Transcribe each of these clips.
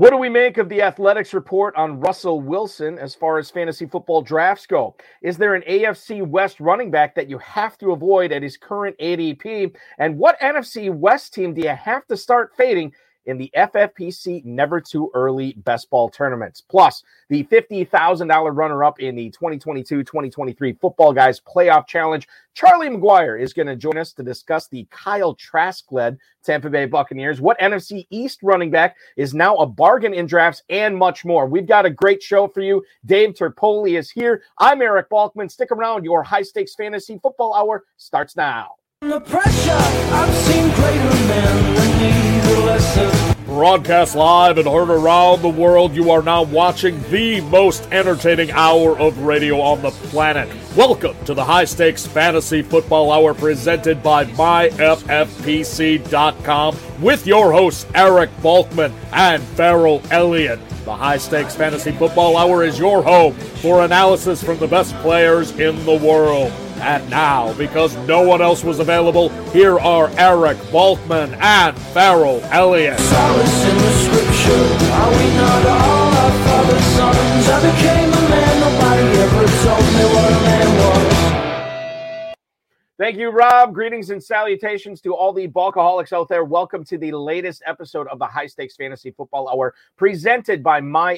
What do we make of the Athletic's report on Russell Wilson as far as fantasy football drafts go? Is there an AFC West running back that you have to avoid at his current ADP? And what NFC West team do you have to start fading in the FFPC Never Too Early Best Ball tournaments. Plus, the $50,000 runner up in the 2022 2023 Footballguys Playoff Challenge. Charlie McGuire is going to join us to discuss the Kyle Trask led Tampa Bay Buccaneers, what NFC East running back is now a bargain in drafts, and much more. We've got a great show for you. Dave Terpoilli is here. I'm Eric Balkman. Stick around. Your high stakes fantasy football hour starts now. The pressure, I've seen greater men Broadcast live and heard around the world, you are now watching the most entertaining hour of radio on the planet. Welcome to the High Stakes Fantasy Football Hour presented by MyFFPC.com with your hosts Eric Balkman and Ferrell Elliott. The High Stakes Fantasy Football Hour is your home for analysis from the best players in the world. And now, because no one else was available, here are Eric Balkman and Ferrell Elliott. In the scripture, are we not all our father's sons? I became a man, nobody ever told me what a man Thank you, Rob. Greetings and salutations to all the bulkaholics out there. Welcome to the latest episode of the High Stakes Fantasy Football Hour presented by myffpc.com.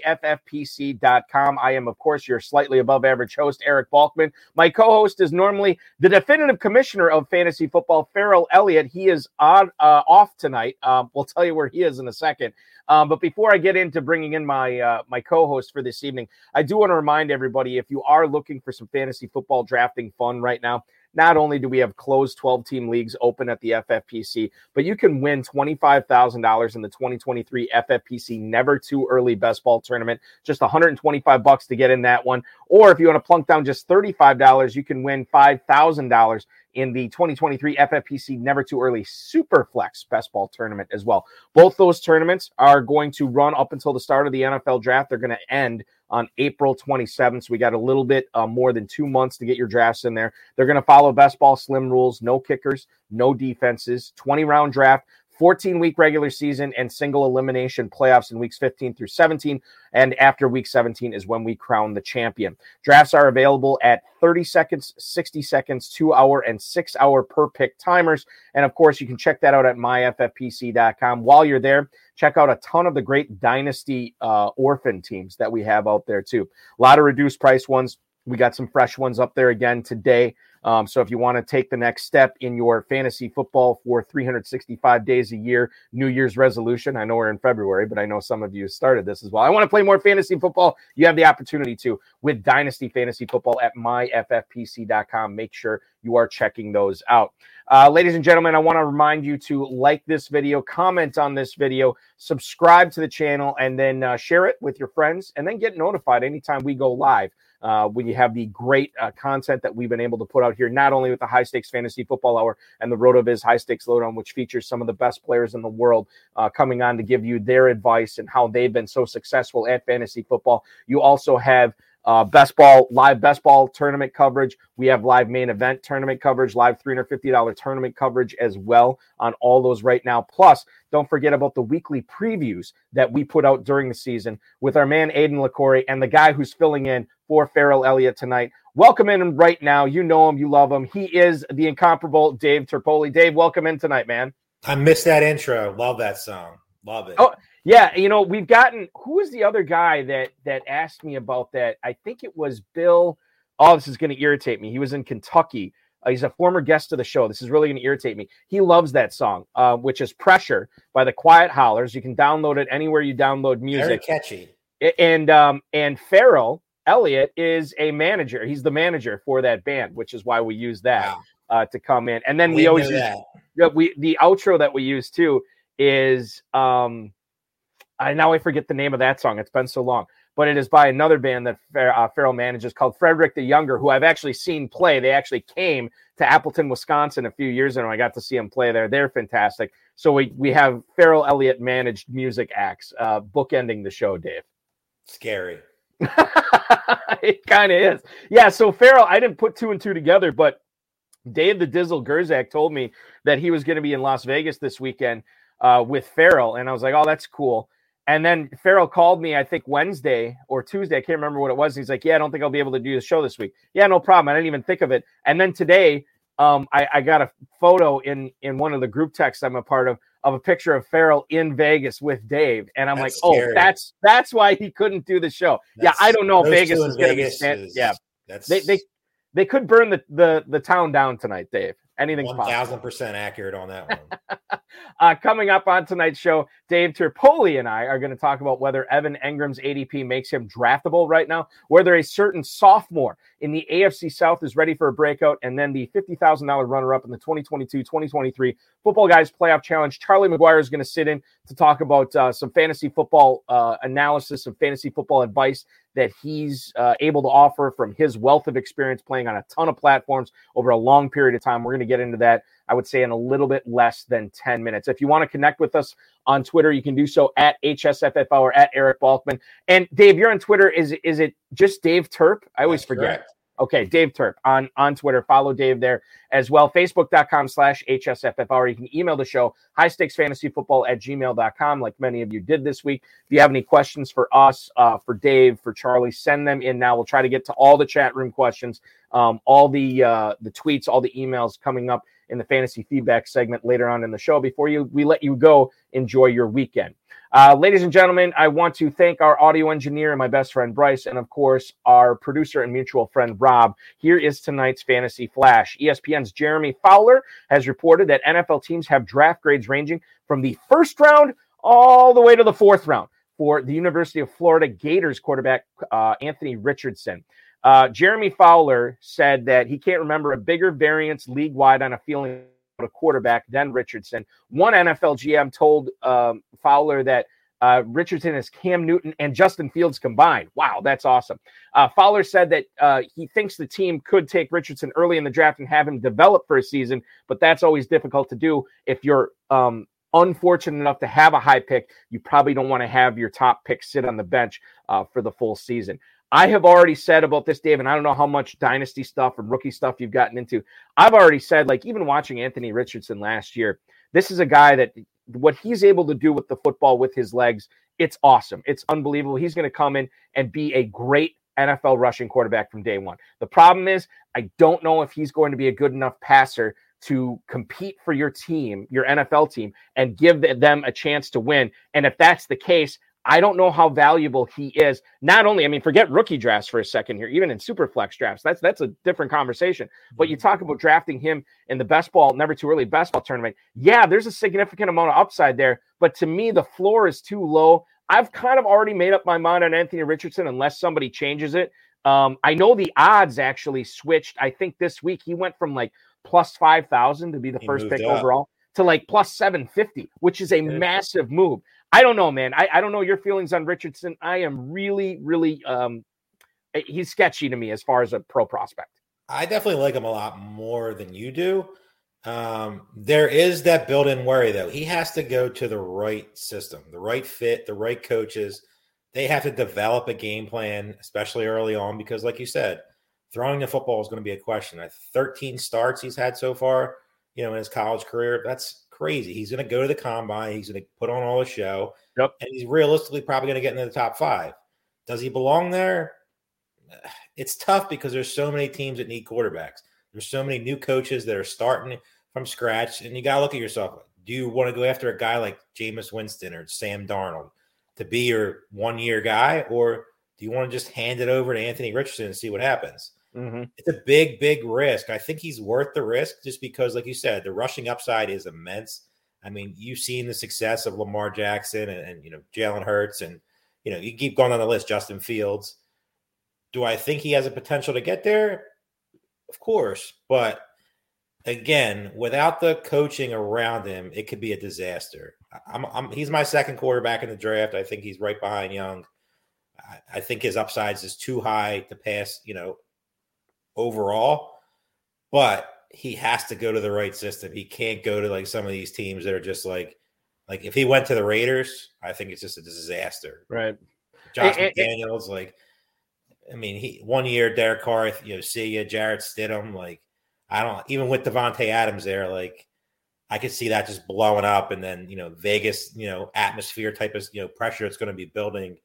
I am, of course, your slightly above average host, Eric Balkman. My co host is normally the definitive commissioner of fantasy football, Ferrell Elliott. He is on uh, off tonight. Um, we'll tell you where he is in a second. Um, but before I get into bringing in my uh, my co-host for this evening, I do want to remind everybody if you are looking for some fantasy football drafting fun right now, not only do we have closed 12 team leagues open at the FFPC, but you can win $25,000 in the 2023 FFPC Never Too Early Best Ball Tournament. Just 125 bucks to get in that one. Or if you want to plunk down just $35, you can win $5,000 in the 2023 FFPC Never Too Early Superflex Best Ball Tournament as well. Both those tournaments are going to run up until the start of the NFL draft. They're going to end on April 27th. So we got a little bit uh, more than two months to get your drafts in there. They're going to follow best ball slim rules, no kickers, no defenses, 20 round draft. 14 week regular season and single elimination playoffs in weeks 15 through 17. And after week 17 is when we crown the champion. Drafts are available at 30 seconds, 60 seconds, two hour, and six hour per pick timers. And of course, you can check that out at myffpc.com. While you're there, check out a ton of the great dynasty uh, orphan teams that we have out there too. A lot of reduced price ones. We got some fresh ones up there again today. Um, so if you want to take the next step in your fantasy football for 365 days a year, New Year's resolution, I know we're in February, but I know some of you started this as well. I want to play more fantasy football. You have the opportunity to with Dynasty Fantasy Football at myffpc.com. Make sure you are checking those out. Uh, ladies and gentlemen, I want to remind you to like this video, comment on this video, subscribe to the channel, and then uh, share it with your friends, and then get notified anytime we go live uh, when you have the great uh, content that we've been able to put out here, not only with the High Stakes Fantasy Football Hour and the RotoViz High Stakes Lowdown, which features some of the best players in the world uh, coming on to give you their advice and how they've been so successful at fantasy football. You also have uh, best ball live best ball tournament coverage. We have live main event tournament coverage, live $350 tournament coverage as well on all those right now. Plus, don't forget about the weekly previews that we put out during the season with our man Aiden LaCorey and the guy who's filling in for Ferrell Elliott tonight. Welcome in right now. You know him, you love him. He is the incomparable Dave Terpoilli. Dave, welcome in tonight, man. I missed that intro. Love that song. Love it. Oh, yeah, you know, we've gotten who was the other guy that that asked me about that? I think it was Bill. Oh, this is going to irritate me. He was in Kentucky. Uh, he's a former guest of the show. This is really going to irritate me. He loves that song, uh, which is "Pressure" by the Quiet Hollers. You can download it anywhere you download music. Very catchy. And um, and Ferrell Elliott is a manager. He's the manager for that band, which is why we use that uh, to come in. And then we, we always use, we the outro that we use too is um I now I forget the name of that song. It's been so long, but it is by another band that uh, Ferrell manages called Frederick the Younger, who I've actually seen play. They actually came to Appleton, Wisconsin, a few years ago. I got to see them play there. They're fantastic. So we we have Ferrell Elliott managed music acts, uh, bookending the show. Dave, scary. it kind of is. Yeah. So Ferrell, I didn't put two and two together, but Dave the Dizzle Gerzak told me that he was going to be in Las Vegas this weekend uh, with Ferrell, and I was like, "Oh, that's cool." And then Ferrell called me, I think Wednesday or Tuesday. I can't remember what it was. He's like, Yeah, I don't think I'll be able to do the show this week. Yeah, no problem. I didn't even think of it. And then today, um, I, I got a photo in in one of the group texts I'm a part of of a picture of Ferrell in Vegas with Dave, and I'm that's like, oh, that's that's why he couldn't do the show. That's, yeah, I don't know Vegas is going to be. Stand- is, yeah, that's they, they they could burn the, the the town down tonight, Dave. Anything's one thousand percent accurate on that one. uh, coming up on tonight's show, Dave Terpoilli and I are going to talk about whether Evan Engram's ADP makes him draftable right now, whether a certain sophomore in the AFC South is ready for a breakout, and then the fifty thousand dollar runner up in the 2022-2023 Footballguys Playoff Challenge. Charlie McGuire is going to sit in to talk about uh, some fantasy football uh, analysis, some fantasy football advice that he's uh, able to offer from his wealth of experience playing on a ton of platforms over a long period of time. We're going to get into that, I would say, in a little bit less than 10 minutes. If you want to connect with us on Twitter, you can do so at HSFFHour or at Eric Balkman. And Dave, you're on Twitter. Is, is it just Dave Terp? I always That's forget. Correct. Okay, Dave Terp on, on Twitter. Follow Dave there as well. Facebook.com slash HSFFHour. You can email the show, high stakes fantasy football at gmail.com, like many of you did this week. If you have any questions for us, uh, for Dave, for Charlie, send them in now. We'll try to get to all the chat room questions, um, all the uh, the tweets, all the emails coming up in the fantasy feedback segment later on in the show. Before you we let you go, enjoy your weekend. Uh, ladies and gentlemen, I want to thank our audio engineer and my best friend Bryce, and of course, our producer and mutual friend Rob. Here is tonight's fantasy flash. ESPN's Jeremy Fowler has reported that NFL teams have draft grades ranging from the first round all the way to the fourth round for the University of Florida Gators quarterback uh, Anthony Richardson. Uh, Jeremy Fowler said that he can't remember a bigger variance league wide on a feeling a quarterback then Richardson. One NFL GM told um, Fowler that uh, Richardson is Cam Newton and Justin Fields combined. Wow, that's awesome. Uh, Fowler said that uh, he thinks the team could take Richardson early in the draft and have him develop for a season, but that's always difficult to do if you're um, unfortunate enough to have a high pick. You probably don't want to have your top pick sit on the bench uh, for the full season. I have already said about this, Dave, and I don't know how much dynasty stuff and rookie stuff you've gotten into. I've already said, like, even watching Anthony Richardson last year, this is a guy that what he's able to do with the football with his legs, it's awesome. It's unbelievable. He's going to come in and be a great NFL rushing quarterback from day one. The problem is, I don't know if he's going to be a good enough passer to compete for your team, your NFL team, and give them a chance to win. And if that's the case, I don't know how valuable he is. Not only, I mean, forget rookie drafts for a second here, even in super flex drafts. That's that's a different conversation. But you mm-hmm. talk about drafting him in the best ball, never too early best ball tournament. Yeah, there's a significant amount of upside there. But to me, the floor is too low. I've kind of already made up my mind on Anthony Richardson unless somebody changes it. Um, I know the odds actually switched. I think this week he went from like plus 5,000 to be the he first pick up. overall to like plus 750, which is a massive move. I don't know, man. I, I don't know your feelings on Richardson. I am really, really um eh, he's sketchy to me as far as a pro prospect. I definitely like him a lot more than you do. Um, there is that built-in worry though. He has to go to the right system, the right fit, the right coaches. They have to develop a game plan, especially early on, because like you said, throwing the football is going to be a question. 13 starts he's had so far, you know, in his college career. That's crazy. He's going to go to the combine. He's going to put on all the show. Yep. And he's realistically probably going to get into the top five. Does he belong there? It's tough because there's so many teams that need quarterbacks. There's so many new coaches that are starting from scratch, and you got to look at yourself. Do you want to go after a guy like Jameis Winston or Sam Darnold to be your one year guy, or do you want to just hand it over to Anthony Richardson and see what happens? Mm-hmm. It's a big, big risk. I think he's worth the risk just because, like you said, the rushing upside is immense. I mean, you've seen the success of Lamar Jackson and, and you know Jalen Hurts, and you know you keep going on the list. Justin Fields. Do I think he has a potential to get there? Of course, but again, without the coaching around him, it could be a disaster. I'm, I'm, he's my second quarterback in the draft. I think he's right behind Young. I, I think his upsides is too high to pass. You know, overall, but he has to go to the right system. He can't go to like some of these teams that are just like, like if he went to the Raiders, I think it's just a disaster. Right. Josh and, McDaniels, and, like, I mean, he one year Derek Carr, you know, see you, Jarrett Stidham, like, I don't even with Davante Adams there, like, I could see that just blowing up, and then you know Vegas, you know atmosphere type of you know pressure it's going to be building.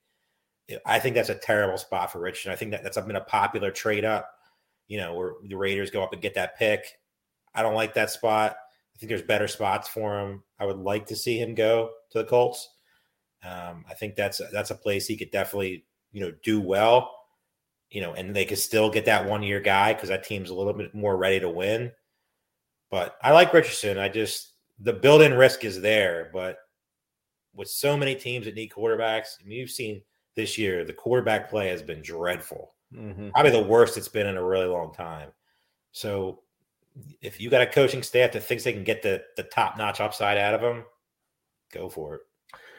I think that's a terrible spot for Rich, and I think that that's been a popular trade up. You know, where the Raiders go up and get that pick. I don't like that spot. I think there's better spots for him. I would like to see him go to the Colts. Um, I think that's that's a place he could definitely you know do well. You know, and they could still get that one year guy because that team's a little bit more ready to win. But I like Richardson. I just the built-in risk is there, but with so many teams that need quarterbacks, I mean, you've seen this year the quarterback play has been dreadful. Mm-hmm. Probably the worst it's been in a really long time. So if you got a coaching staff that thinks they can get the the top notch upside out of them, go for it.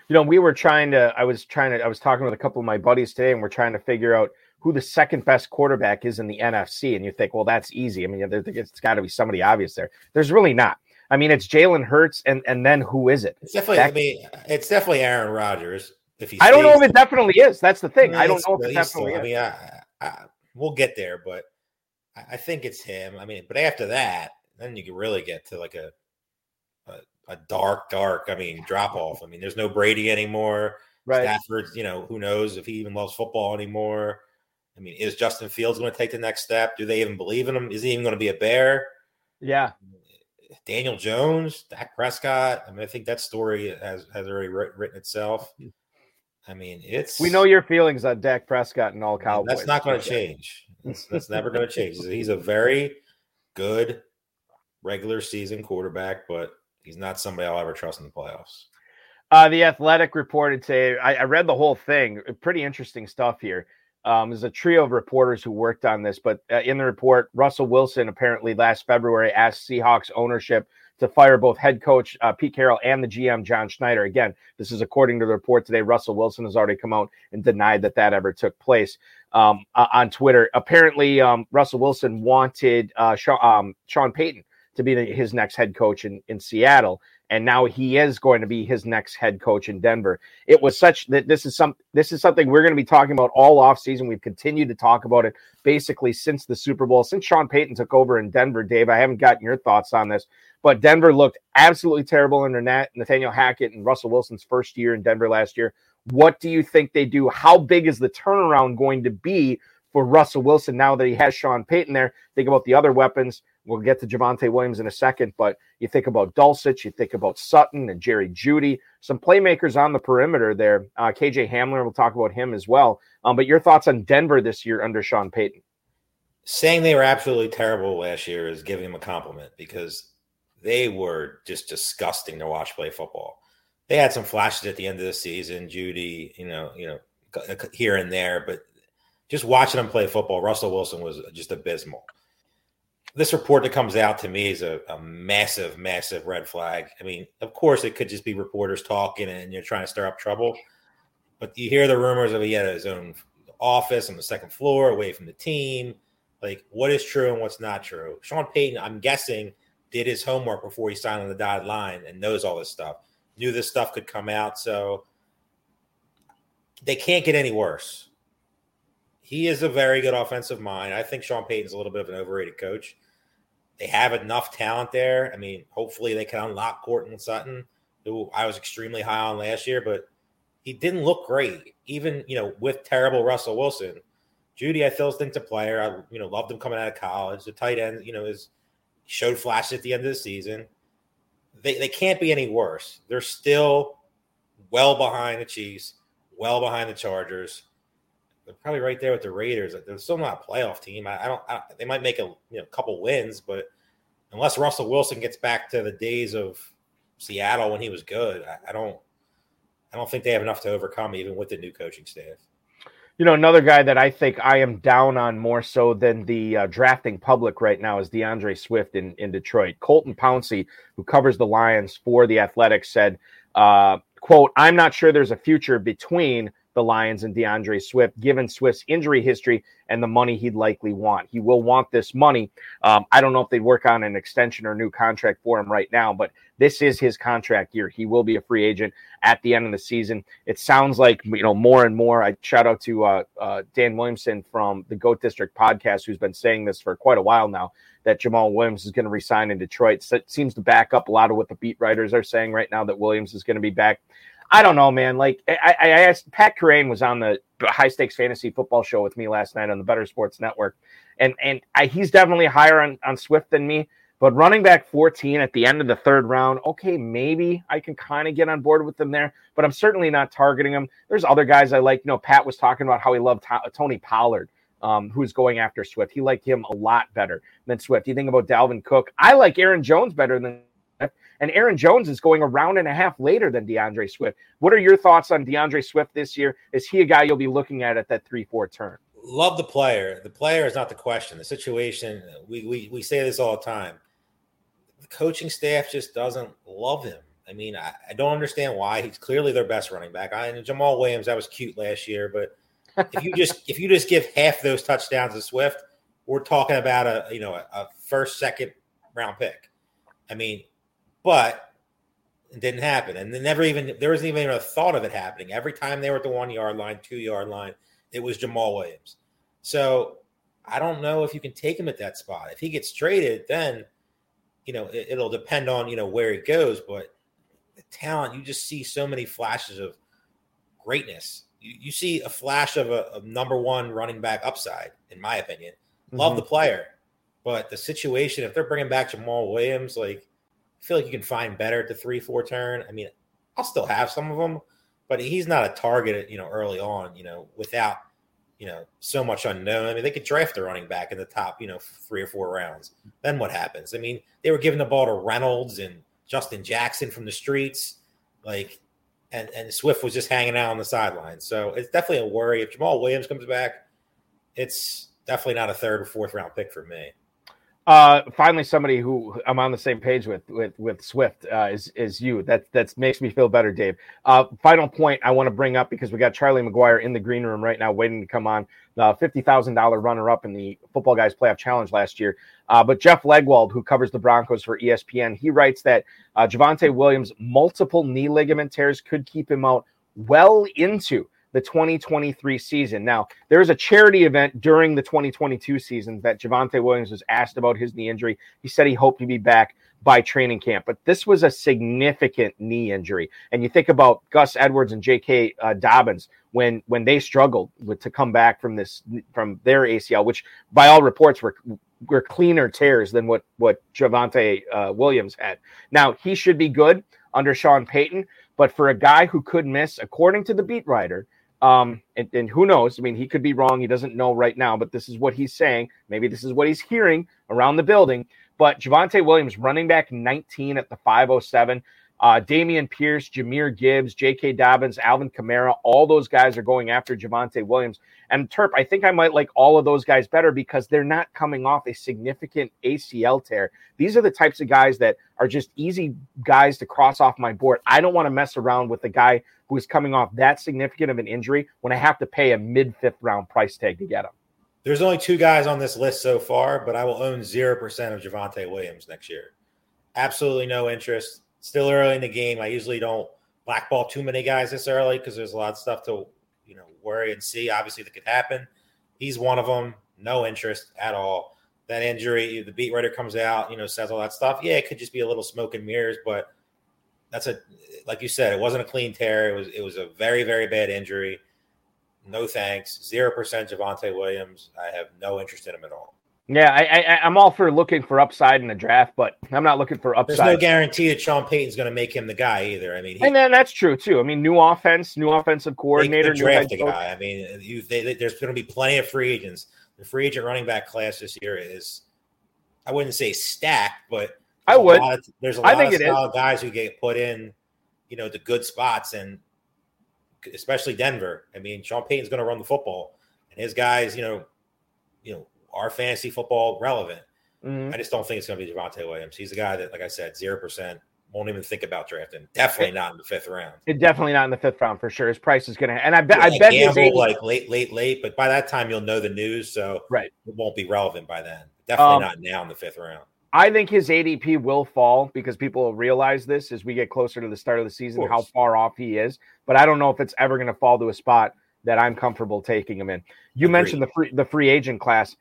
You know, we were trying to. I was trying to. I was talking with a couple of my buddies today, and we're trying to figure out who the second best quarterback is in the NFC. And you think, well, that's easy. I mean, it's got to be somebody obvious there. There's really not. I mean, it's Jalen Hurts, and and then who is it? It's definitely. That, I mean, it's definitely Aaron Rodgers. If he, I don't know if it definitely is. That's the thing. I don't know if it definitely still, is. I mean, I, I, we'll get there, but I, I think it's him. I mean, but after that, then you can really get to like a, a, a dark, dark. I mean, drop off. I mean, there's no Brady anymore. Right. Stafford, you know, who knows if he even loves football anymore. I mean, is Justin Fields going to take the next step? Do they even believe in him? Is he even going to be a bear? Yeah. Daniel Jones, Dak Prescott. I mean, I think that story has has already written itself. Mm. I mean, it's we know your feelings on Dak Prescott and all Cowboys. That's not going to change. That's, that's never going to change. He's a very good regular season quarterback, but he's not somebody I'll ever trust in the playoffs. Uh, the Athletic reported today. I, I read the whole thing. Pretty interesting stuff here. Um, there's a trio of reporters who worked on this, but uh, in the report, Russell Wilson apparently last February asked Seahawks ownership to fire both head coach uh, Pete Carroll and the GM John Schneider. Again, this is according to the report today. Russell Wilson has already come out and denied that that ever took place um, uh, on Twitter. Apparently, um, Russell Wilson wanted uh, Sean, um, Sean Payton to be the, his next head coach in, in Seattle and now he is going to be his next head coach in Denver. It was such that this is some this is something we're going to be talking about all off season. We've continued to talk about it basically since the Super Bowl, since Sean Payton took over in Denver. Dave, I haven't gotten your thoughts on this, but Denver looked absolutely terrible under Nat, Nathaniel Hackett and Russell Wilson's first year in Denver last year. What do you think they do? How big is the turnaround going to be for Russell Wilson now that he has Sean Payton there? Think about the other weapons. We'll get to Javonte Williams in a second, but you think about Dulcich, you think about Sutton and Jerry Jeudy, some playmakers on the perimeter there. Uh, KJ Hamler, we'll talk about him as well. Um, but your thoughts on Denver this year under Sean Payton? Saying they were absolutely terrible last year is giving them a compliment because they were just disgusting to watch play football. They had some flashes at the end of the season, Jeudy, you know, you know, here and there, but just watching them play football, Russell Wilson was just abysmal this report that comes out to me is a, a, massive, massive red flag. I mean, of course, it could just be reporters talking and you're trying to stir up trouble. But you hear the rumors of he had his own office on the second floor away from the team. Like, what is true and what's not true? Sean Payton, I'm guessing, did his homework before he signed on the dotted line and knows all this stuff. Knew this stuff could come out. So they can't get any worse he is a very good offensive mind. I think Sean Payton's a little bit of an overrated coach. They have enough talent there. I mean, hopefully they can unlock Courtland Sutton, who I was extremely high on last year, but he didn't look great, even you know with terrible Russell Wilson. Jeudy, I still think a player. I you know loved him coming out of college. The tight end, you know, is showed flashes at the end of the season. They they can't be any worse. They're still well behind the Chiefs, well behind the Chargers they're probably right there with the Raiders. They're still not a playoff team. I, I don't. I, they might make a you know couple wins, but unless Russell Wilson gets back to the days of Seattle when he was good, I, I don't. I don't think they have enough to overcome, even with the new coaching staff. You know, another guy that I think I am down on more so than the uh, drafting public right now is DeAndre Swift in, in Detroit. Colton Pouncy, who covers the Lions for the Athletics, said, uh, "quote I'm not sure there's a future between the Lions and DeAndre Swift, given Swift's injury history and the money he'd likely want. He will want this money. Um, I don't know if they'd work on an extension or new contract for him right now, but this is his contract year. He will be a free agent at the end of the season. It sounds like you know more and more. I shout out to uh, uh, Dan Williamson from the Goat District podcast, who's been saying this for quite a while now that Jamaal Williams is going to resign in Detroit. So it seems to back up a lot of what the beat writers are saying right now that Williams is going to be back. I don't know, man. Like I, I asked, Pat Kerrane was on the high stakes fantasy football show with me last night on the Better Sports Network, and and I, he's definitely higher on, on Swift than me. But running back 14 at the end of the third round, okay, maybe I can kind of get on board with them there, but I'm certainly not targeting them. There's other guys I like. You know, Pat was talking about how he loved Tony Pollard, um, who's going after Swift. He liked him a lot better than Swift. You think about Dalvin Cook. I like Aaron Jones better than and Aaron Jones is going a round and a half later than DeAndre Swift. What are your thoughts on DeAndre Swift this year? Is he a guy you'll be looking at at that three four turn? Love the player. The player is not the question. The situation. We we we say this all the time. The coaching staff just doesn't love him. I mean, I, I don't understand why. He's clearly their best running back. I and Jamaal Williams, that was cute last year, but if you just if you just give half those touchdowns to Swift, we're talking about a you know a, a first second round pick. I mean, but it didn't happen. And they never even there wasn't even a thought of it happening. Every time they were at the one yard line, two yard line, it was Jamaal Williams. So I don't know if you can take him at that spot. If he gets traded, then you know it, will depend on you know where he goes. But the talent, you just see so many flashes of greatness. You, you see a flash of a, a, number one running back upside, in my opinion. Love mm-hmm. the player, but the situation if they're bringing back Jamaal Williams, like I feel like you can find better at the three four turn. I mean, I'll still have some of them, but he's not a target, you know, early on, you know, without you know so much unknown. I mean, they could draft a running back in the top, you know, three or four rounds. Then what happens? I mean, they were giving the ball to Reynolds and Justin Jackson from the streets, like, and and Swift was just hanging out on the sidelines. So it's definitely a worry. If Jamaal Williams comes back, it's definitely not a third or fourth round pick for me. Uh, finally, somebody who I'm on the same page with with with Swift uh, is is you. That that makes me feel better, Dave. Uh, final point I want to bring up because we got Charlie McGuire in the green room right now, waiting to come on. The fifty thousand dollar runner up in the Footballguys Playoff Challenge last year. Uh, but Jeff Legwold, who covers the Broncos for ESPN, he writes that uh, Javonte Williams' multiple knee ligament tears could keep him out well into the 2023 season. Now, there was a charity event during the 2022 season that Javonte Williams was asked about his knee injury. He said he hoped to be back by training camp, but this was a significant knee injury. And you think about Gus Edwards and J.K. Uh, Dobbins when when they struggled with, to come back from this from their ACL, which by all reports were were cleaner tears than what what Javonte uh, Williams had. Now he should be good under Sean Payton, but for a guy who could miss, according to the beat writer, um, and, and, who knows? I mean, he could be wrong. He doesn't know right now, but this is what he's saying. Maybe this is what he's hearing around the building. But Javonte Williams, running back 19 at the 507. Uh, Dameon Pierce, Jahmyr Gibbs, J.K. Dobbins, Alvin Kamara, all those guys are going after Javonte Williams. And Terp, I think I might like all of those guys better because they're not coming off a significant ACL tear. These are the types of guys that are just easy guys to cross off my board. I don't want to mess around with a guy who is coming off that significant of an injury when I have to pay a mid fifth round price tag to get him. There's only two guys on this list so far, but I will own 0% of Javonte Williams next year. Absolutely no interest. Still early in the game. I usually don't blackball too many guys this early because there's a lot of stuff to you know worry and see. Obviously, that could happen. He's one of them. No interest at all. That injury, the beat writer comes out, you know, says all that stuff. Yeah, it could just be a little smoke and mirrors, but that's a like you said, it wasn't a clean tear. It was it was a very very bad injury. No thanks. Zero percent Javonte Williams. I have no interest in him at all. Yeah, I, I, am all for looking for upside in the draft, but I'm not looking for upside. There's no guarantee that Sean Payton's going to make him the guy either. I mean, he, and then that's true too. I mean, new offense, new offensive coordinator, new draft guy. I mean, you, they, there's going to be plenty of free agents. The free agent running back class this year is, I wouldn't say stacked, but I would. Of, there's a lot I think of guys who get put in you know the good spots and especially Denver. I mean, Sean Payton's going to run the football, and his guys, you know, you know, are fantasy football relevant. Mm-hmm. I just don't think it's going to be Javonte Williams. He's a guy that, like I said, zero percent won't even think about drafting. Definitely not in the fifth round. It definitely not in the fifth round for sure. His price is going to, and I bet, yeah, I bet gamble his like late, late, late. But by that time, you'll know the news, so right, it won't be relevant by then. Definitely um, not now in the fifth round. I think his ADP will fall because people will realize this as we get closer to the start of the season of how far off he is. But I don't know if it's ever going to fall to a spot that I'm comfortable taking him in. You Agreed. mentioned the free the free agent class.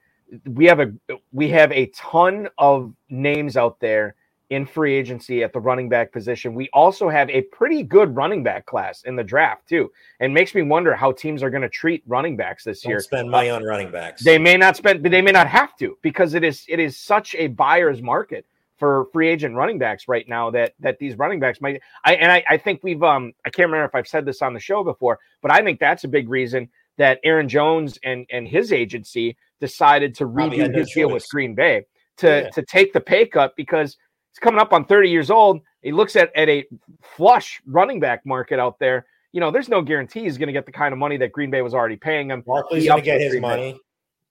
We have a we have a ton of names out there in free agency at the running back position. We also have a pretty good running back class in the draft too, and makes me wonder how teams are going to treat running backs this Don't year. Spend money on running backs. They may not spend, but they may not have to because it is it is such a buyer's market for free agent running backs right now that that these running backs might. I and I, I think we've um I can't remember if I've said this on the show before, but I think that's a big reason that Aaron Jones and and his agency decided to redo his choice. deal with Green Bay to yeah. to take the pay cut because He's coming up on 30 years old. He looks at, at a flush running back market out there. You know, there's no guarantee he's going to get the kind of money that Green Bay was already paying him. Barkley's going to get his Green money Bay.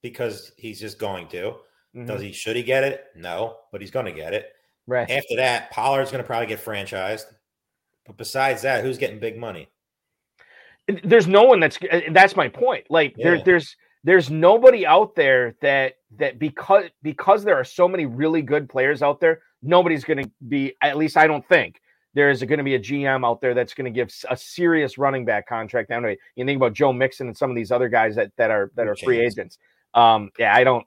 because he's just going to. Mm-hmm. Does he? Should he get it? No, but he's going to get it. Right. After that, Pollard's going to probably get franchised. But besides that, who's getting big money? There's no one that's. That's my point. Like yeah. there, there's there's nobody out there that that because because there are so many really good players out there nobody's going to be, at least I don't think, there is going to be a GM out there that's going to give a serious running back contract. Now, you think about Joe Mixon and some of these other guys that that are that are free agents. Um, yeah, I don't,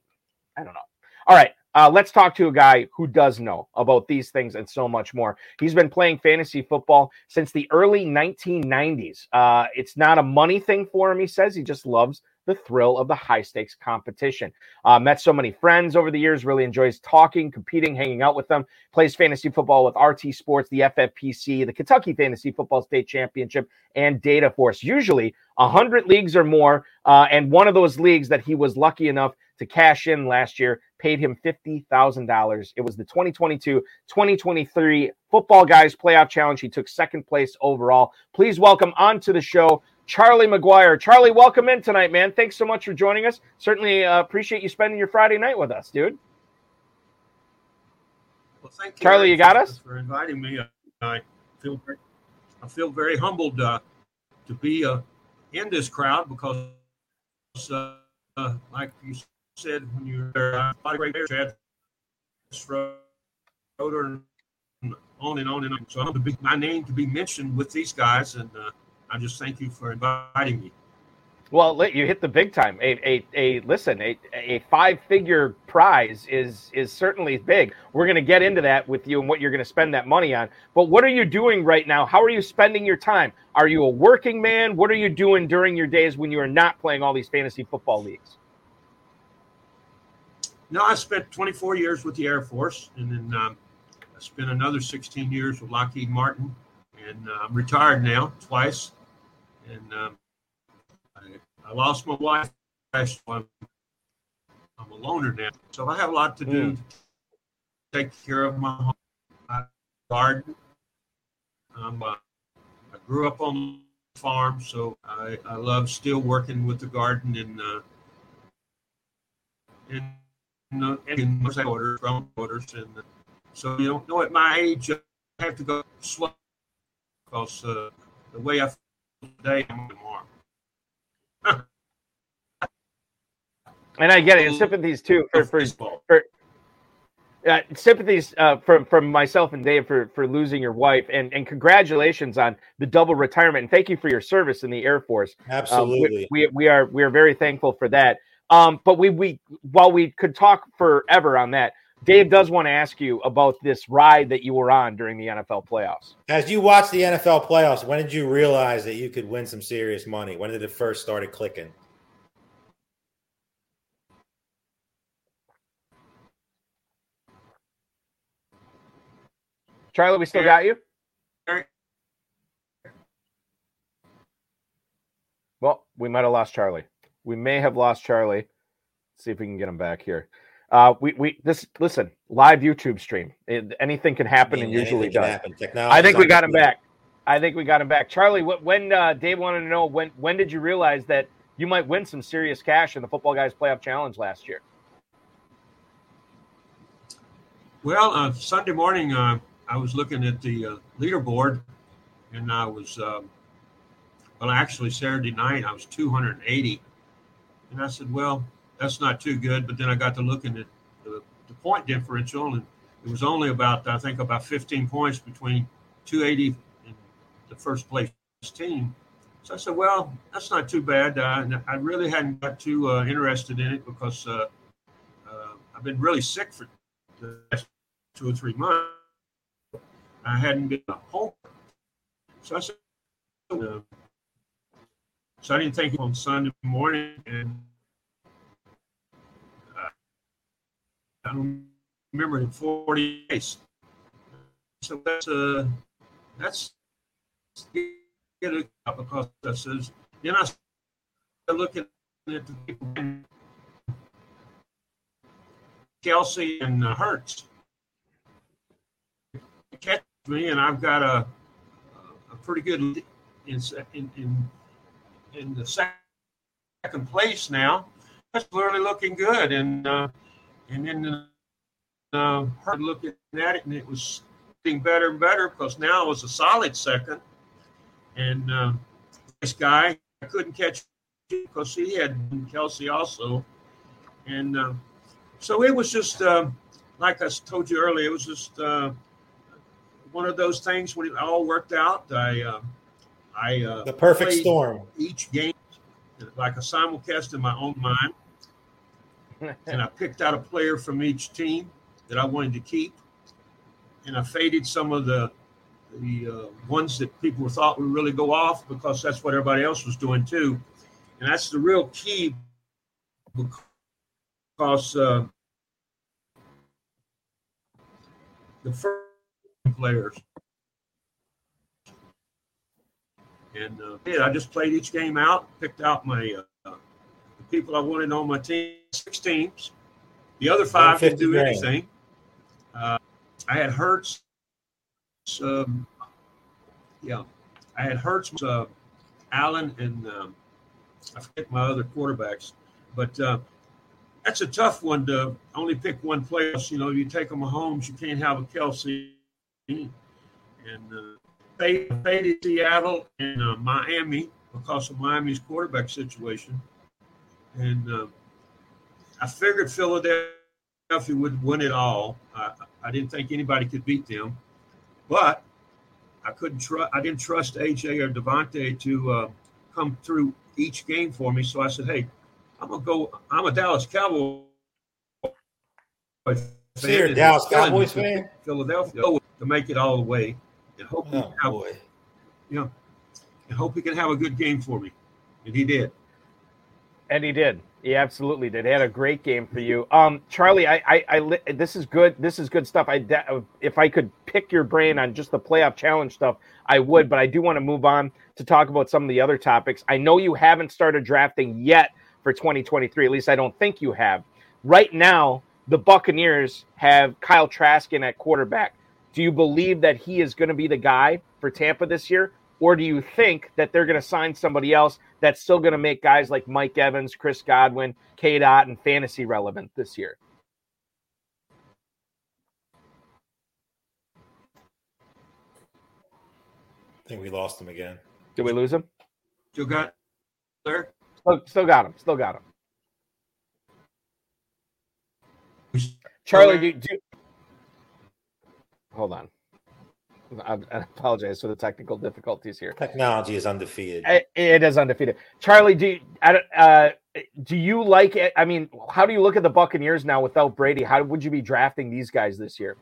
I don't know. All right, uh, let's talk to a guy who does know about these things and so much more. He's been playing fantasy football since the early 1990s. Uh, it's not a money thing for him, he says. He just loves the thrill of the high stakes competition. Uh, met so many friends over the years, really enjoys talking, competing, hanging out with them. Plays fantasy football with RT Sports, the FFPC, the Kentucky Fantasy Football State Championship, and Data Force. Usually 100 leagues or more. Uh, and one of those leagues that he was lucky enough to cash in last year paid him $50,000. It was the 2022 2023 Footballguys Playoff Challenge. He took second place overall. Please welcome onto the show Charlie McGuire. Charlie, welcome in tonight, man. Thanks so much for joining us. Certainly uh, appreciate you spending your Friday night with us, dude. Well, thank you, Charlie. You got us for inviting me. I feel very, I feel very humbled uh, to be uh, in this crowd because, uh, uh, like you said when you were there, a lot of great players, Chad Schroeder, and on and on and on. So I'm to be my name to be mentioned with these guys and. I just thank you for inviting me. Well, you hit the big time. A, a, a listen, a, a five figure prize is is certainly big. We're going to get into that with you and what you're going to spend that money on. But what are you doing right now? How are you spending your time? Are you a working man? What are you doing during your days when you are not playing all these fantasy football leagues? No, I spent 24 years with the Air Force, and then um, I spent another 16 years with Lockheed Martin, and uh, I'm retired now twice and um, I, I, lost my wife. I'm, I'm a loner now, so I have a lot to do. Mm. To take care of my home, my garden. Um, uh, I grew up on the farm, so I, I love still working with the garden and uh, and uh, and orders, orders, and uh, so you know, know at my age I have to go slow because uh, the way I today and tomorrow. and I get it. And sympathies too for for, for uh, sympathies uh, from from myself and Dave for for losing your wife, and and congratulations on the double retirement, and thank you for your service in the Air Force. Absolutely, uh, we, we, we are we are very thankful for that. Um, but we we while we could talk forever on that, Dave does want to ask you about this ride that you were on during the NFL playoffs. As you watched the NFL playoffs, when did you realize that you could win some serious money? When did it first started clicking? Charlie, we still got you? Well, we might have lost Charlie. We may have lost Charlie. Let's see if we can get him back here. Uh, we we this listen live YouTube stream. It, anything can happen, I mean, and usually does. Happen. I think we got him back. I think we got him back. Charlie, when uh, Dave wanted to know when when did you realize that you might win some serious cash in the Footballguys Playoff Challenge last year? Well, uh, Sunday morning, uh, I was looking at the uh, leaderboard, and I was um, well, actually Saturday night I was 280, and I said, well, that's not too good. But then I got to looking at the, the point differential, and it was only about I think about 15 points between 280 and the first place team. So I said, well, that's not too bad. Uh, I really hadn't got too uh, interested in it because uh, uh, I've been really sick for the last two or three months. I hadn't been home. So I said, uh, so I didn't think on Sunday morning, and uh, I don't remember in 40 days. So that's uh, that's get it because that says then I looking at the people Kelce and uh, Hurts catch me, and I've got a a pretty good in in in, in the second place now. That's really looking good, and uh, and then uh, Hurt looking at it, and it was getting better and better because now it was a solid second and uh, this guy I couldn't catch because he had Kelce also, and uh, so it was just uh, like I told you earlier. It was just uh, one of those things when it all worked out. I uh, I uh, the perfect storm. Each game like a simulcast in my own mind, and I picked out a player from each team that I wanted to keep, and I faded some of the the uh, ones that people thought would really go off because that's what everybody else was doing too. And that's the real key because uh, the first players. And uh, I just played each game out, picked out my uh, the people I wanted on my team, six teams. The other five didn't do anything. Uh, I had Hurts um, yeah, I had Hurts, uh, Allen, and um, I forget my other quarterbacks, but uh, that's a tough one to only pick one player. You know, you take them Mahomes, you can't have a Kelce, and uh, faded Seattle and uh, Miami because of Miami's quarterback situation, and uh, I figured Philadelphia would win it all. I, I didn't think anybody could beat them. But I couldn't trust. I didn't trust AJ or Davante to uh, come through each game for me. So I said, "Hey, I'm gonna go. I'm a Dallas Cowboy fan. So you're a Dallas Cowboys fan? Philadelphia to make it all the way, and hope oh, he have, boy. you know, and hope he can have a good game for me, and he did. And he did. He absolutely did. He had a great game for you, um, Charlie. I, I, I, this is good. This is good stuff. I, if I could pick your brain on just the playoff challenge stuff, I would. But I do want to move on to talk about some of the other topics. I know you haven't started drafting yet for 2023. At least I don't think you have. Right now, the Buccaneers have Kyle Trask in at quarterback. Do you believe that he is going to be the guy for Tampa this year? Or do you think that they're going to sign somebody else that's still going to make guys like Mike Evans, Chris Godwin, Cade Otton, and fantasy relevant this year? I think we lost him again. Did we lose him? Still got there? Oh, still, still got him. Still got him. Charlie, do, do hold on. I, I, apologize for the technical difficulties here. Technology is undefeated. it, it is undefeated. Charlie, do you, uh, do you like it? I mean, how do you look at the Buccaneers now without Brady? How would you be drafting these guys this year?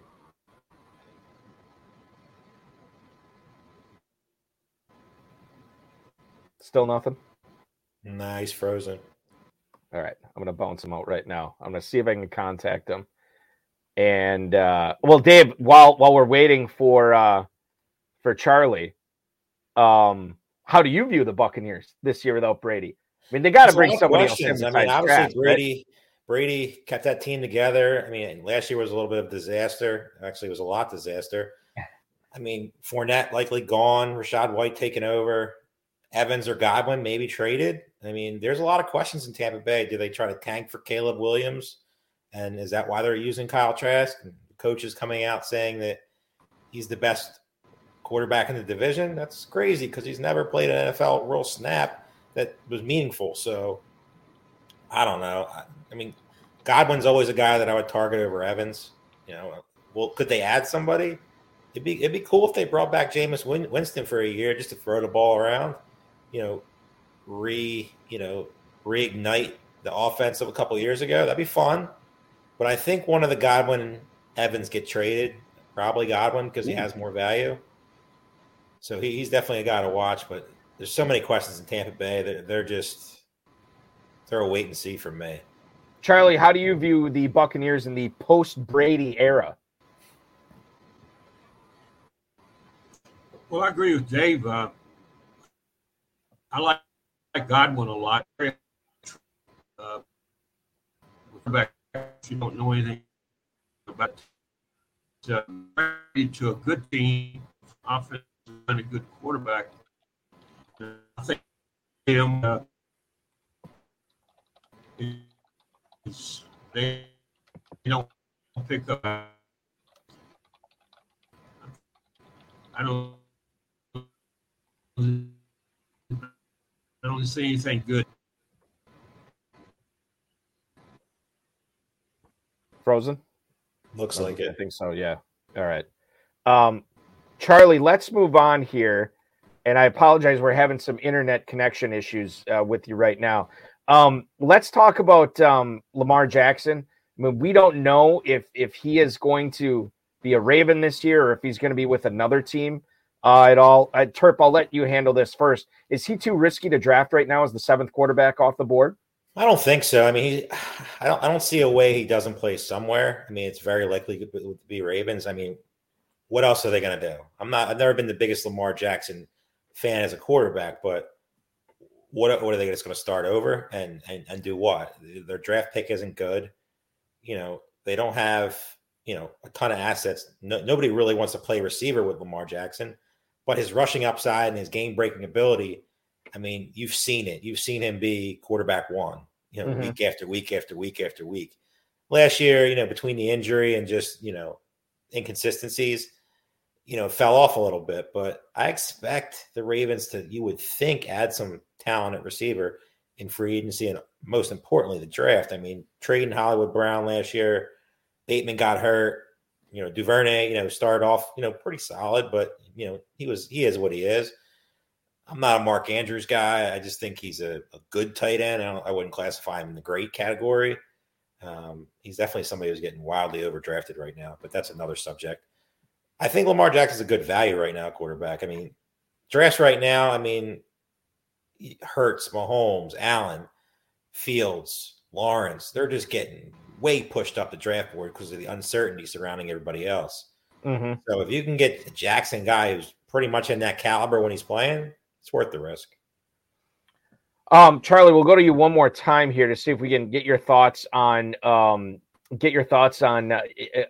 Still nothing. Nice, frozen. All right, I'm gonna bounce him out right now. I'm gonna see if I can contact him. And uh, well, Dave, while while we're waiting for uh, for Charlie, um, how do you view the Buccaneers this year without Brady? I mean, they got to bring somebody questions. else. I mean, obviously Brady right? Brady kept that team together. I mean, last year was a little bit of disaster. Actually, it was a lot disaster. I mean, Fournette likely gone. Rachaad White taken over. Evans or Godwin maybe traded. I mean, there's a lot of questions in Tampa Bay. Do they try to tank for Caleb Williams? And is that why they're using Kyle Trask? Coaches coming out saying that he's the best quarterback in the division. That's crazy because he's never played an NFL real snap that was meaningful. So I don't know. I, I mean, Godwin's always a guy that I would target over Evans. You know, well, could they add somebody? It'd be it'd be cool if they brought back Jameis Winston for a year just to throw the ball around. You know, re you know reignite the offense of a couple years ago. That'd be fun. But I think one of the Godwin Evans get traded, probably Godwin because he has more value. So he, he's definitely a guy to watch. But there's so many questions in Tampa Bay. They're, they're just they're a wait and see for me. Charlie, how do you view the Buccaneers in the post Brady era? Well, I agree with Dave. Uh, I like, like Godwin a lot. Uh, back, you don't know anything about uh, to a good team, offense, and a good quarterback. I think him uh, is they you don't pick up. I don't. I don't see anything good. Frozen. Looks like it. I think so. Yeah. All right. Um, Charlie, let's move on here. And I apologize, we're having some internet connection issues uh, with you right now. Um, let's talk about um, Lamar Jackson. I mean, we don't know if if he is going to be a Raven this year or if he's going to be with another team uh, at all. Uh, Terp, I'll let you handle this first. Is he too risky to draft right now as the seventh quarterback off the board? I don't think so. I mean, he, I don't, I don't see a way he doesn't play somewhere. I mean, it's very likely to be Ravens. I mean, what else are they going to do? I'm not. I've never been the biggest Lamar Jackson fan as a quarterback, but what what are they just going to start over and, and and do what? Their draft pick isn't good. You know, they don't have you know a ton of assets. No, nobody really wants to play receiver with Lamar Jackson, but his rushing upside and his game breaking ability. I mean, you've seen it. You've seen him be quarterback one. You know, mm-hmm. week after week after week after week. Last year, you know, between the injury and just you know inconsistencies, you know, fell off a little bit, but I expect the Ravens to, you would think, add some talent at receiver in free agency and most importantly, the draft. I mean, trading Hollywood Brown last year, Bateman got hurt. You know, Duvernay, you know, started off, you know, pretty solid, but you know, he was he is what he is. I'm not a Mark Andrews guy. I just think he's a, a good tight end. I, I, wouldn't classify him in the great category. Um, he's definitely somebody who's getting wildly overdrafted right now, but that's another subject. I think Lamar Jackson's a good value right now, quarterback. I mean, drafts right now, I mean, Hurts, Mahomes, Allen, Fields, Lawrence, they're just getting way pushed up the draft board because of the uncertainty surrounding everybody else. Mm-hmm. So if you can get a Jackson guy who's pretty much in that caliber when he's playing, it's worth the risk. Um, Charlie, we'll go to you one more time here to see if we can get your thoughts on um, get your thoughts on uh,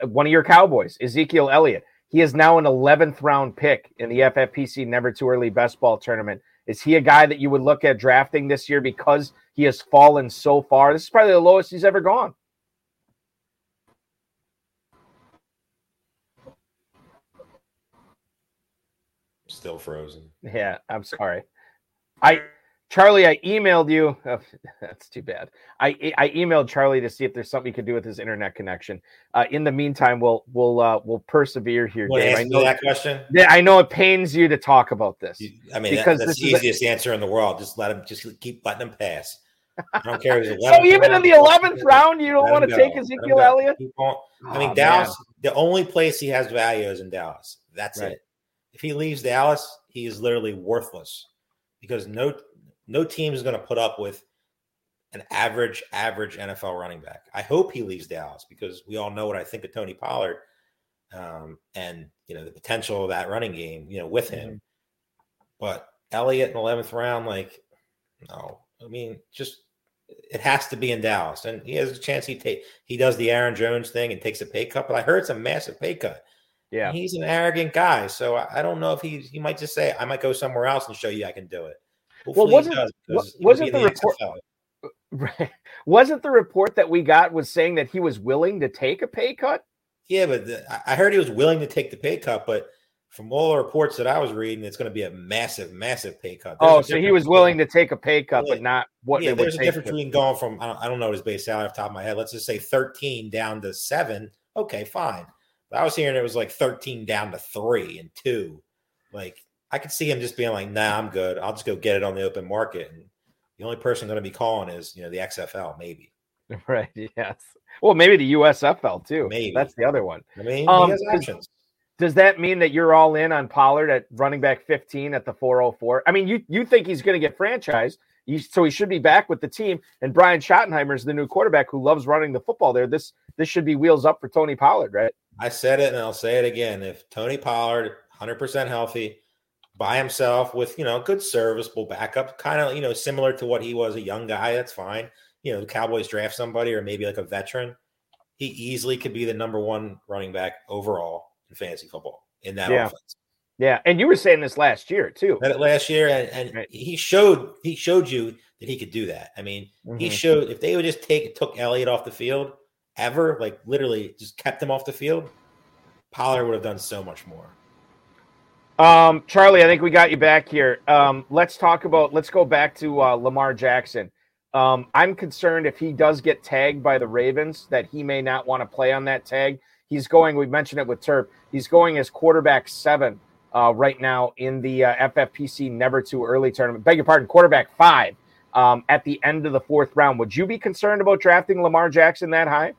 one of your Cowboys, Ezekiel Elliott. He is now an 11th round pick in the FFPC Never Too Early Best Ball Tournament. Is he a guy that you would look at drafting this year because he has fallen so far? This is probably the lowest he's ever gone. Still frozen. Yeah, I'm sorry. I Charlie, I emailed you. Oh, that's too bad. I I emailed Charlie to see if there's something you could do with his internet connection. Uh, in the meantime, we'll we'll uh, we'll persevere here. Dave. I know that question. Yeah, I know it pains you to talk about this. I mean, because that, that's the easiest a, answer in the world. Just let him. Just keep letting him pass. I don't care. so even in the eleventh round, you don't want to take Ezekiel Elliott. I mean, oh, Dallas. Man. The only place he has value is in Dallas. That's right. it. If he leaves Dallas, he is literally worthless because no no team is going to put up with an average, average NFL running back. I hope he leaves Dallas because we all know what I think of Tony Pollard um, and you know the potential of that running game, you know, with him. Mm-hmm. But Elliott in the eleventh round, like, no, I mean, just it has to be in Dallas, and he has a chance. He take he does the Aaron Jones thing and takes a pay cut, but I heard it's a massive pay cut. Yeah, he's an arrogant guy, so I, I don't know if he he might just say I might go somewhere else and show you I can do it. Hopefully well, wasn't wasn't the, the report? Right. Wasn't the report that we got was saying that he was willing to take a pay cut? Yeah, but the, I heard he was willing to take the pay cut, but from all the reports that I was reading, it's going to be a massive, massive pay cut. There's oh, so he was willing to take a pay cut, yeah. but not what. Yeah, there's a difference between going from I don't, I don't know his base salary off the top of my head. Let's just say 13 down to seven. Okay, fine. I was hearing it was like 13 down to three and two. Like I could see him just being like, "Nah, I'm good. I'll just go get it on the open market." And the only person going to be calling is you know the XFL, maybe. Right. Yes. Well, maybe the USFL too. Maybe that's the other one. I mean, um, he has options. Does that mean that you're all in on Pollard at running back 15 at the 404? I mean, you you think he's going to get franchised, so he should be back with the team. And Brian Schottenheimer is the new quarterback who loves running the football there. This this should be wheels up for Tony Pollard, right? I said it and I'll say it again. If Tony Pollard, 100% healthy, by himself with you know good serviceable backup, kind of you know similar to what he was a young guy, that's fine. You know, the Cowboys draft somebody or maybe like a veteran. He easily could be the number one running back overall in fantasy football in that yeah. offense. Yeah, and you were saying this last year too. last year, and, and right. he showed he showed you that he could do that. I mean, mm-hmm. he showed if they would just take took Elliott off the field ever, like literally just kept him off the field, Pollard would have done so much more. Um, Charlie, I think we got you back here. Um, let's talk about. Let's go back to uh, Lamar Jackson. Um, I'm concerned if he does get tagged by the Ravens that he may not want to play on that tag. He's going. We mentioned it with Terp. He's going as quarterback seven uh, right now in the uh, FFPC Never Too Early tournament. Beg your pardon, quarterback five um, at the end of the fourth round. Would you be concerned about drafting Lamar Jackson that high?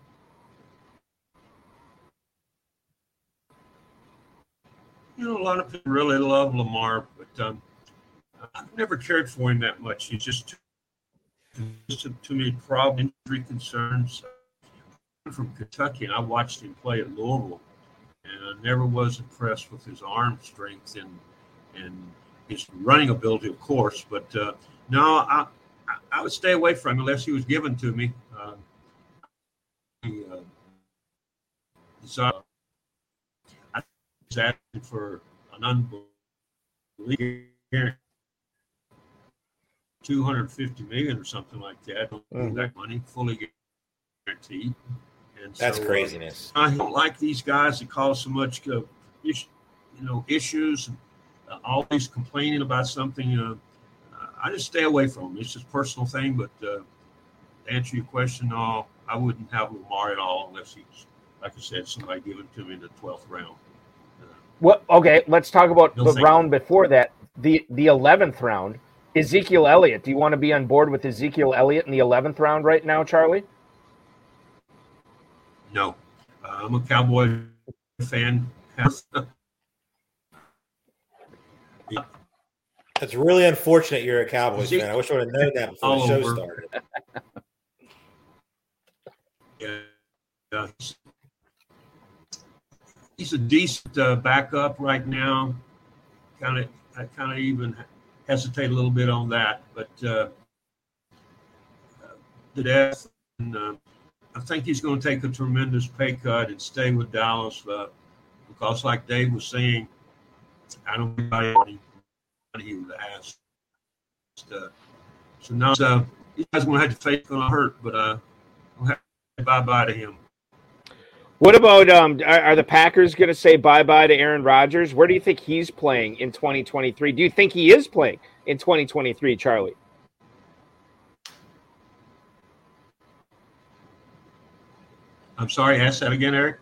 You know, a lot of people really love Lamar, but um, I've never cared for him that much. He's just too, too, too many problem injury concerns from Kentucky, and I watched him play at Louisville, and I never was impressed with his arm strength and and his running ability, of course. But uh, no, I, I would stay away from him unless he was given to me. Uh, asking for an unbelievable 250 million or something like that. Mm-hmm. That money fully guaranteed. And that's so, uh, craziness. Uh, I don't like these guys that cause so much, uh, you know, issues and uh, always complaining about something. Uh, I just stay away from them. It's just a personal thing. But uh, to answer your question, no, I wouldn't have Lamar at all unless he's, like I said, somebody give it to me in the twelfth round. Well, okay, let's talk about the round before that. The the eleventh round. Ezekiel Elliott. Do you want to be on board with Ezekiel Elliott in the eleventh round right now, Charlie? No, uh, I'm a Cowboy fan. That's really unfortunate. You're a Cowboys fan. I wish I would have known that before the show over. started. yeah, he's a decent uh, backup right now. Kind of, I kind of even hesitate a little bit on that, but uh, the death and uh, I think he's going to take a tremendous pay cut and stay with Dallas uh, because, like Dave was saying, I don't think anybody he would ask. Uh, so now uh, guys going to have to face going to hurt, but uh, bye bye to him. What about um? Are, are the Packers going to say bye bye to Aaron Rodgers? Where do you think he's playing in 2023? Do you think he is playing in 2023, Charlie? I'm sorry, ask that again, Eric.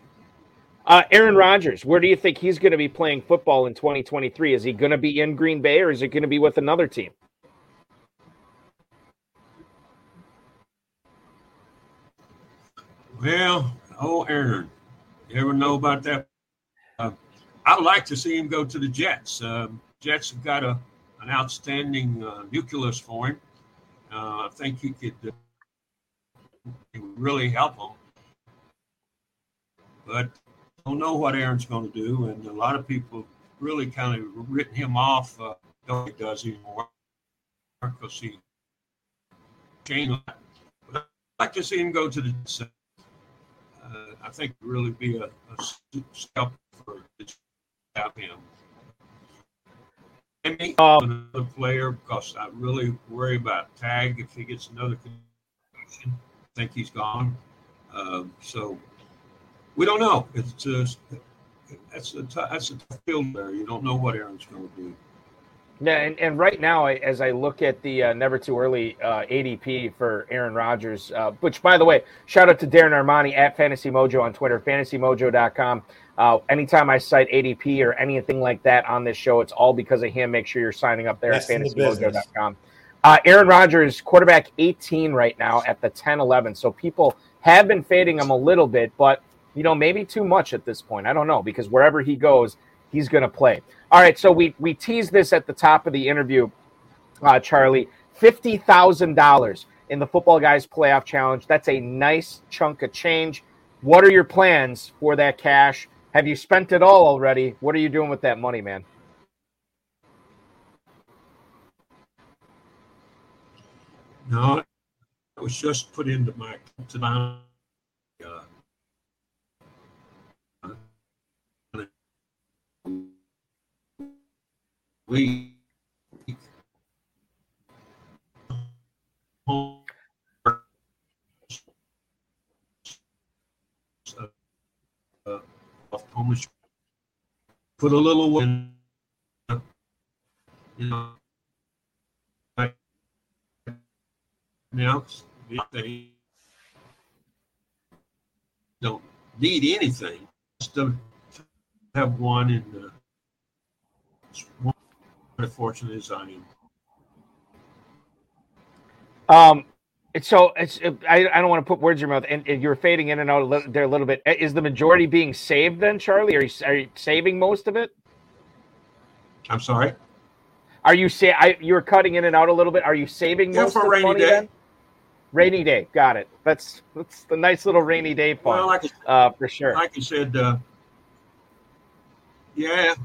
Uh, Aaron Rodgers, where do you think he's going to be playing football in 2023? Is he going to be in Green Bay or is it going to be with another team? Well, oh, Aaron, you ever know about that? Uh, I'd like to see him go to the Jets. Uh, Jets have got a an outstanding uh, nucleus for him. Uh, I think he could uh, he would really help them but don't know what Aaron's going to do, and a lot of people really kind of written him off. Uh, don't he does anymore because he changed. But I'd like to see him go to the. Uh, I think it would really be a, a step for him. And me, um, another player because I really worry about Tag if he gets another concussion. I think he's gone. Uh, so we don't know. It's uh, that's a t- that's a tough field there. You don't know what Aaron's going to do. Yeah, and, and right now, as I look at the uh, never too early uh, ADP for Aaron Rodgers, uh, which by the way, shout out to Darren Armani at Fantasy Mojo on Twitter, fantasymojo.com. Uh, anytime I cite ADP or anything like that on this show, it's all because of him. Make sure you're signing up there That's at fantasymojo.com. Uh, Aaron Rodgers, quarterback 18 right now at the 10 11. So people have been fading him a little bit, but, you know, maybe too much at this point. I don't know because wherever he goes, he's going to play. All right, so we we teased this at the top of the interview, uh, Charlie. Fifty thousand dollars in the Footballguys Playoff Challenge. That's a nice chunk of change. What are your plans for that cash? Have you spent it all already? What are you doing with that money, man? No, it was just put into my to week. Uh, put a little win, you know, now they don't need anything just to have one and uh, as fortunate as I am. Um, so it's I, I don't want to put words in your mouth, and, and you're fading in and out a little, there a little bit. Is the majority being saved then, Charlie? Are you are you saving most of it? I'm sorry. Are you say I you're cutting in and out a little bit? Are you saving yeah, most for of rainy money day. then? Rainy day, got it. That's that's the nice little rainy day fun. Well, like I, uh, for sure. Like you said, uh, yeah,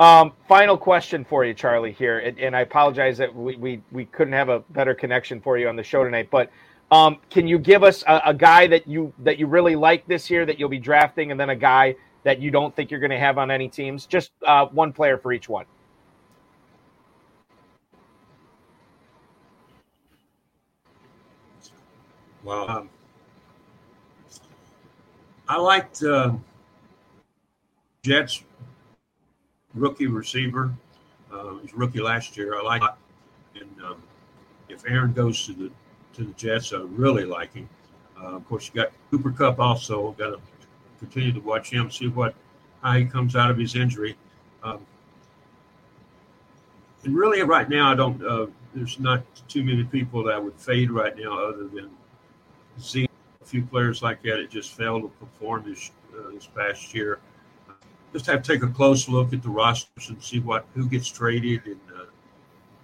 Um, final question for you, Charlie. Here, and, and, I apologize that we, we we couldn't have a better connection for you on the show tonight. But um, can you give us a, a, guy that you that you really like this year that you'll be drafting, and then a guy that you don't think you're going to have on any teams? Just uh, one player for each one. Well, um, I liked uh, Jets rookie receiver. Uh, he's rookie last year. I like, and um, if Aaron goes to the to the Jets, I really like him. Uh, of course, you got Cooper Kupp also. Got to continue to watch him, see what how he comes out of his injury. Um, and really, right now, I don't. Uh, there's not too many people that would fade right now, other than seeing a few players like that. It just failed to perform this uh, this past year just have to take a close look at the rosters and see what who gets traded and uh,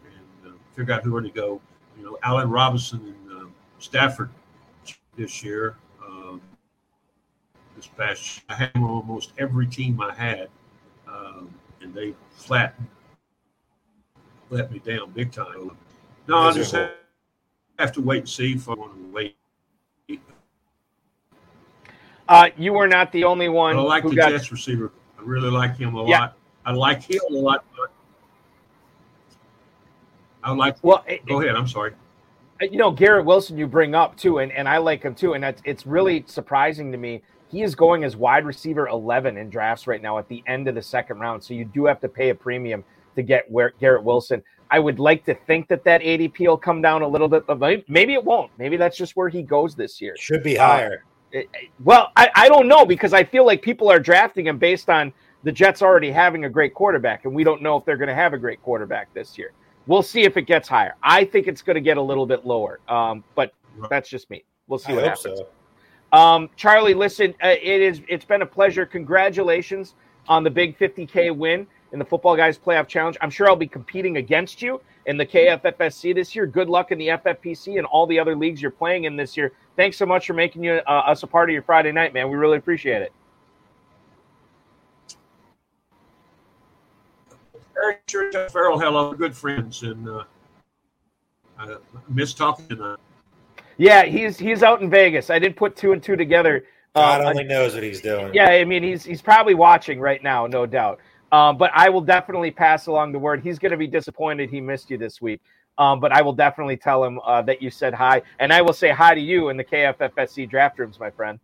and uh, figure out who are to go. You know, Allen Robinson and uh, Stafford this year. Um, this past, year. I had almost every team I had, um, and they flat let me down big time. No, I just have, have to wait and see if I want to wait. Uh, you were not the only one. I like the got... Jets receiver really like him a yeah. lot. I like him a lot. I like. Well, go ahead. I'm sorry. Uh, you know, Garrett Wilson, you bring up too, and, and I like him too, and that's, it's really surprising to me. He is going as wide receiver 11 in drafts right now at the end of the second round. So you do have to pay a premium to get where Garrett Wilson. I would like to think that that ADP will come down a little bit, but maybe it won't. Maybe that's just where he goes this year. Should be higher. Uh, well, I, I don't know because I feel like people are drafting him based on the Jets already having a great quarterback, and we don't know if they're going to have a great quarterback this year. We'll see if it gets higher. I think it's going to get a little bit lower, um, but that's just me. We'll see what happens. So. Um, Charlie, listen, uh, it is it's been a pleasure. Congratulations on the big 50k win in the Footballguys Playoff Challenge. I'm sure I'll be competing against you in the KFFSC this year. Good luck in the FFPC and all the other leagues you're playing in this year. Thanks so much for making you, uh, us a part of your Friday night, man. We really appreciate it. Eric Church Ferrell had a lot of good friends, and uh, I miss talking to them. Yeah, he's he's out in Vegas. I didn't put two and two together. God um, only knows what he's doing. Yeah, I mean he's he's probably watching right now, no doubt. Um, but I will definitely pass along the word. He's going to be disappointed he missed you this week. Um, but I will definitely tell him uh, that you said hi, and I will say hi to you in the KFFSC draft rooms, my friend.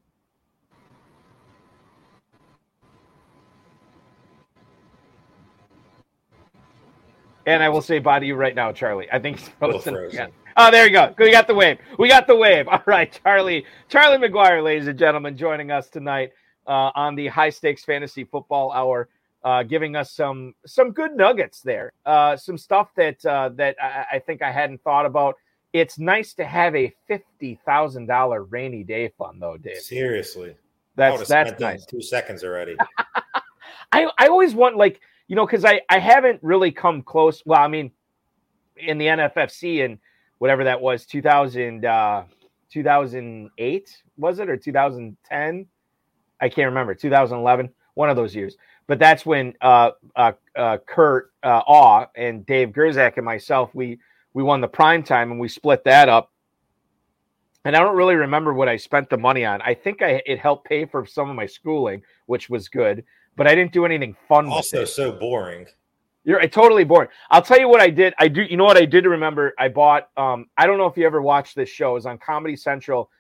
And I will say bye to you right now, Charlie. I think he's frozen. frozen. Oh, there you go. We got the wave. We got the wave. All right, Charlie. Charlie McGuire, ladies and gentlemen, joining us tonight uh, on the High Stakes Fantasy Football Hour uh, giving us some some good nuggets there. Uh, some stuff that uh, that I, I think I hadn't thought about. It's nice to have a fifty thousand dollar rainy day fund, though, Dave. Seriously, that's that's nice. Two seconds already. I I always want like you know because I I haven't really come close. Well, I mean, in the NFFC and whatever that was 2000 uh 2008 was it or 2010 i can't remember 2011 one of those years but that's when uh, uh, uh, Kurt uh, Awe and Dave Gerzak and myself we we won the prime time and we split that up. And I don't really remember what I spent the money on. I think I it helped pay for some of my schooling, which was good, but I didn't do anything fun. With also, so boring. You're totally boring. I'll tell you what I did. I do. You know what I did remember? I bought. Um, I don't know if you ever watched this show. It was on Comedy Central.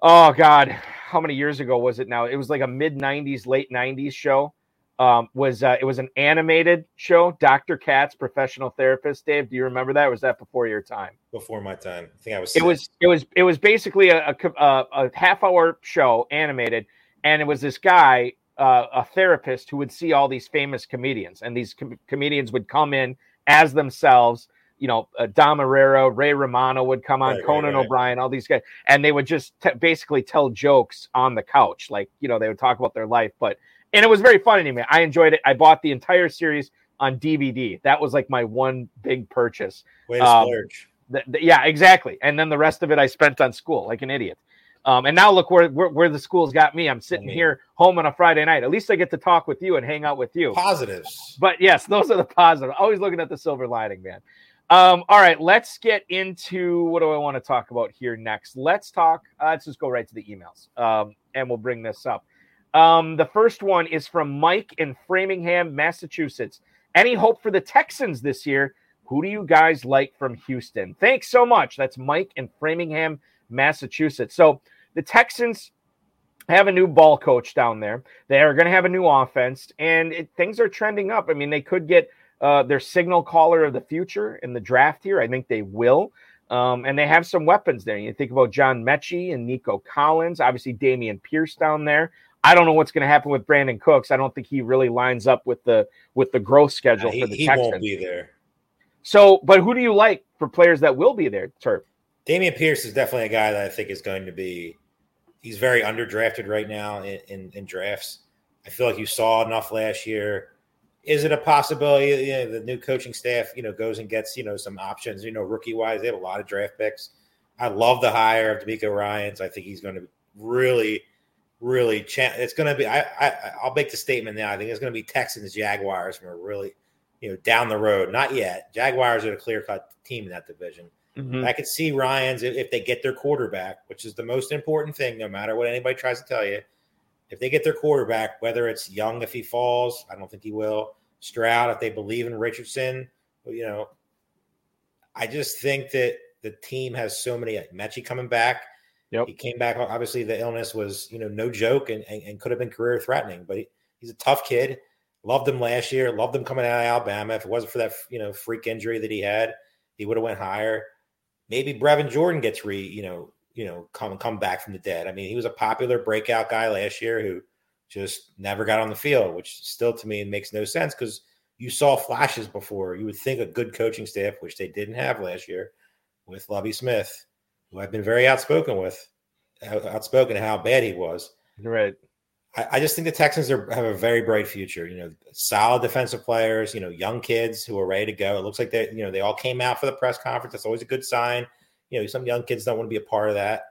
Oh God, how many years ago was it now? It was like a mid '90s, late '90s show. Um, was uh, it was an animated show? Dr. Katz, professional therapist. Dave, do you remember that? was that before your time? Before my time. I think I was. It was. It was. It was basically a, a, a half hour show, animated, and it was this guy uh, a therapist who would see all these famous comedians, and these com- comedians would come in as themselves. You know, uh, Dom Irrera, Ray Romano would come on, right, Conan right, right. O'Brien, all these guys, and they would just t- basically tell jokes on the couch. Like, you know, they would talk about their life, but and it was very fun anyway. I enjoyed it. I bought the entire series on DVD. That was like my one big purchase. Way to um, splurge. Th- th- yeah, exactly. And then the rest of it I spent on school like an idiot. Um, and now look where, where, where the school's got me. I'm sitting I mean, here home on a Friday night. At least I get to talk with you and hang out with you. Positives. But yes, those are the positives. Always looking at the silver lining, man. Um, all right, let's get into what do I want to talk about here next. Let's talk. Uh, let's just go right to the emails, um, and we'll bring this up. Um, the first one is from Mike in Framingham, Massachusetts. Any hope for the Texans this year? Who do you guys like from Houston? Thanks so much. That's Mike in Framingham, Massachusetts. So the Texans have a new ball coach down there. They are going to have a new offense, and it, things are trending up. I mean, they could get uh, their signal caller of the future in the draft here. I think they will. Um, and they have some weapons there. You think about John Metchie and Nico Collins, obviously Dameon Pierce down there. I don't know what's going to happen with Brandin Cooks. I don't think he really lines up with the with the growth schedule yeah, he, for the he Texans. won't be there. So, but who do you like for players that will be there, Turp? Dameon Pierce is definitely a guy that I think is going to be he's very underdrafted right now in, in, in, drafts. I feel like you saw enough last year. Is it a possibility? You know, the new coaching staff, you know, goes and gets you know some options. You know, rookie wise, they have a lot of draft picks. I love the hire of DeMeco Ryans. I think he's going to really, really. Cha- it's going to be. I, I I'll make the statement now. I think it's going to be Texans Jaguars from a really, you know, down the road. Not yet. Jaguars are a clear cut team in that division. Mm-hmm. I could see Ryans if, if they get their quarterback, which is the most important thing, no matter what anybody tries to tell you. If they get their quarterback, whether it's Young if he falls, I don't think he will. Stroud, if they believe in Richardson, you know, I just think that the team has so many. Metchie coming back. Yep. He came back. Obviously, the illness was, you know, no joke and, and, and could have been career threatening, but he, he's a tough kid. Loved him last year. Loved him coming out of Alabama. If it wasn't for that, you know, freak injury that he had, he would have went higher maybe Brevin Jordan gets re, you know, you know, come come back from the dead. I mean, he was a popular breakout guy last year who just never got on the field, which still to me makes no sense because you saw flashes before. You would think a good coaching staff, which they didn't have last year, with Lovie Smith, who I've been very outspoken with, outspoken how bad he was. Right. I, I just think the Texans are, have a very bright future. You know, solid defensive players. You know, young kids who are ready to go. It looks like they, you know, they all came out for the press conference. That's always a good sign. You know, some young kids don't want to be a part of that.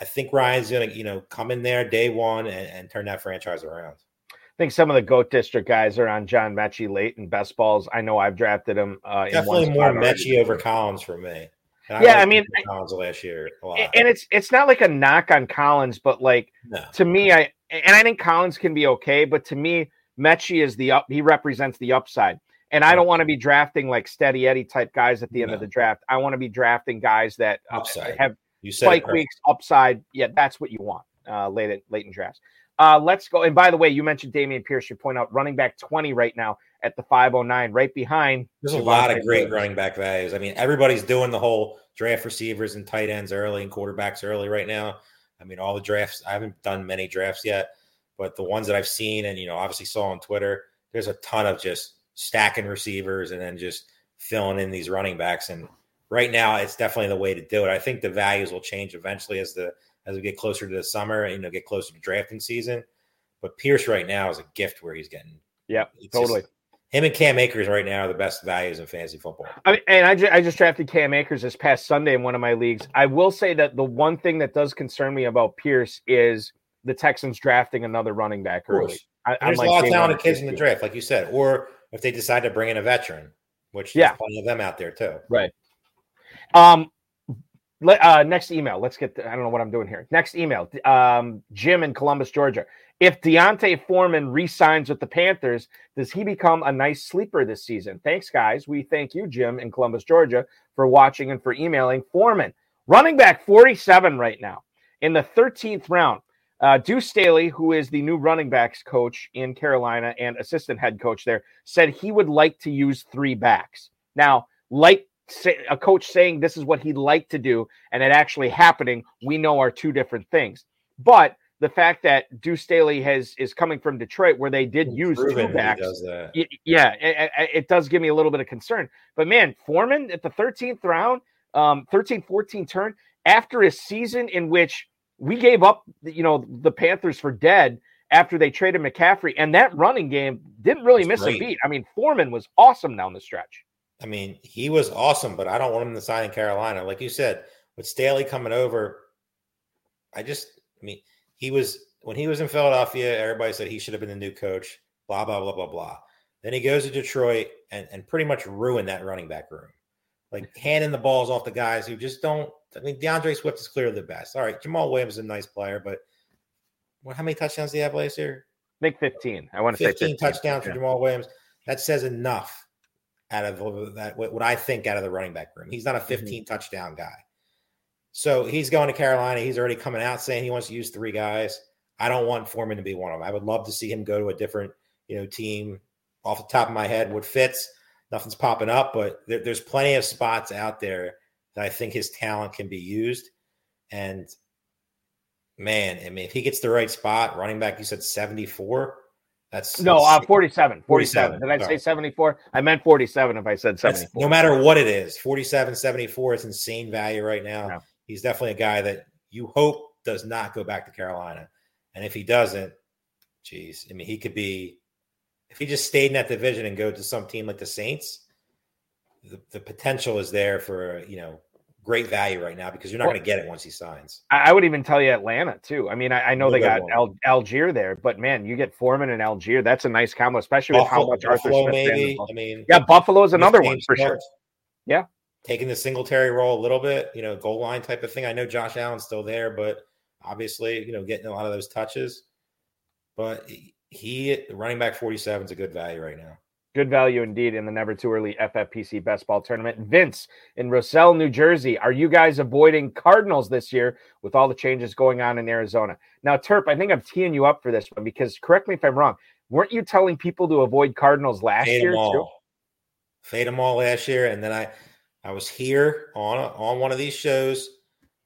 I think Ryan's going to, you know, come in there day one and, and turn that franchise around. I think some of the Goat District guys are on John Metchie late in best balls. I know I've drafted him. Uh, Definitely more Metchie over Collins for me. I yeah, I mean Collins last year and it's it's not like a knock on Collins, but like no. to me, I and I think Collins can be okay, but to me, Metchie is the up. He represents the upside, and I don't want to be drafting like steady Eddie type guys at the end no. of the draft. I want to be drafting guys that uh, have you spike weeks upside. Yeah, that's what you want uh, late late in drafts. Uh, let's go. And by the way, you mentioned Dameon Pierce. You point out running back 20 right now at the 509, right behind. There's a lot of great running back values. I mean, everybody's doing the whole draft receivers and tight ends early and quarterbacks early right now. I mean, all the drafts, I haven't done many drafts yet, but the ones that I've seen and, you know, obviously saw on Twitter, there's a ton of just stacking receivers and then just filling in these running backs. And right now, it's definitely the way to do it. I think the values will change eventually as the as we get closer to the summer, you know, get closer to drafting season. But Pierce right now is a gift where he's getting. Yeah, totally. Just, him and Cam Akers right now are the best values in fantasy football. I mean, and I, ju- I just drafted Cam Akers this past Sunday in one of my leagues. I will say that the one thing that does concern me about Pierce is the Texans drafting another running back early. I, there's like a lot of talented kids in the draft, like you said, or if they decide to bring in a veteran, which yeah, plenty of them out there too. Right. Um. Uh, next email. Let's get. I don't know what I'm doing here. Next email. Um, Jim in Columbus, Georgia. If D'Onta Foreman re-signs with the Panthers, does he become a nice sleeper this season? Thanks, guys. We thank you, Jim in Columbus, Georgia, for watching and for emailing. Foreman, running back 47 right now in the 13th round. Uh, Deuce Staley, who is the new running backs coach in Carolina and assistant head coach there, said he would like to use three backs. Now, like a coach saying this is what he'd like to do and it actually happening, we know are two different things. But the fact that Deuce Staley has is coming from Detroit, where they did use two backs, yeah, it, it, does give me a little bit of concern. But man, Foreman at the 13th round, um, 13, 14 turn after a season in which we gave up, you know, the Panthers for dead after they traded McCaffrey, and that running game didn't really miss great. a beat. I mean, Foreman was awesome down the stretch. I mean, he was awesome, but I don't want him to sign in Carolina. Like you said, with Staley coming over, I just, I mean he was when he was in Philadelphia, everybody said he should have been the new coach, blah, blah, blah, blah, blah. Then he goes to Detroit and, and pretty much ruined that running back room. Like handing the balls off the guys who just don't. I mean, D'Andre Swift is clearly the best. All right, Jamaal Williams is a nice player, but what, how many touchdowns do you have last year? I think 15. I want to 15 say 15 touchdowns yeah. for Jamaal Williams. That says enough out of that. What I think out of the running back room. He's not a mm-hmm. 15 mm-hmm. touchdown guy. So he's going to Carolina. He's already coming out saying he wants to use three guys. I don't want Foreman to be one of them. I would love to see him go to a different, you know, team. Off the top of my head, what fits? Nothing's popping up, but there, there's plenty of spots out there that I think his talent can be used. And man, I mean, if he gets the right spot, running back, you said 74. That's no, uh, 47, 47. 47. Did I say 74? I meant 47 if I said 74. no matter what it is, 47, 74 is insane value right now. Yeah he's definitely a guy that you hope does not go back to Carolina. And if he doesn't, geez, I mean, he could be if he just stayed in that division and go to some team like the Saints, the, the potential is there for you know great value right now because you're not well, going to get it once he signs. I would even tell you Atlanta too. I mean, I, I know they got Al, Allgeier there, but man, you get Foreman and Allgeier. That's a nice combo, especially Buffalo, with how much Buffalo Arthur Smith. Maybe. I mean, yeah, Buffalo is another one for sure. Yeah, taking the Singletary role a little bit, you know, goal line type of thing. I know Josh Allen's still there, but obviously, you know, getting a lot of those touches. But he, running back 47 is a good value right now. Good value indeed in the never too early FFPC best ball tournament. Vince in Roselle, New Jersey. Are you guys avoiding Cardinals this year with all the changes going on in Arizona? Now, Terp, I think I'm teeing you up for this one because correct me if I'm wrong. Weren't you telling people to avoid Cardinals last Fade year too? Fade them all last year, and then I I was here on on one of these shows.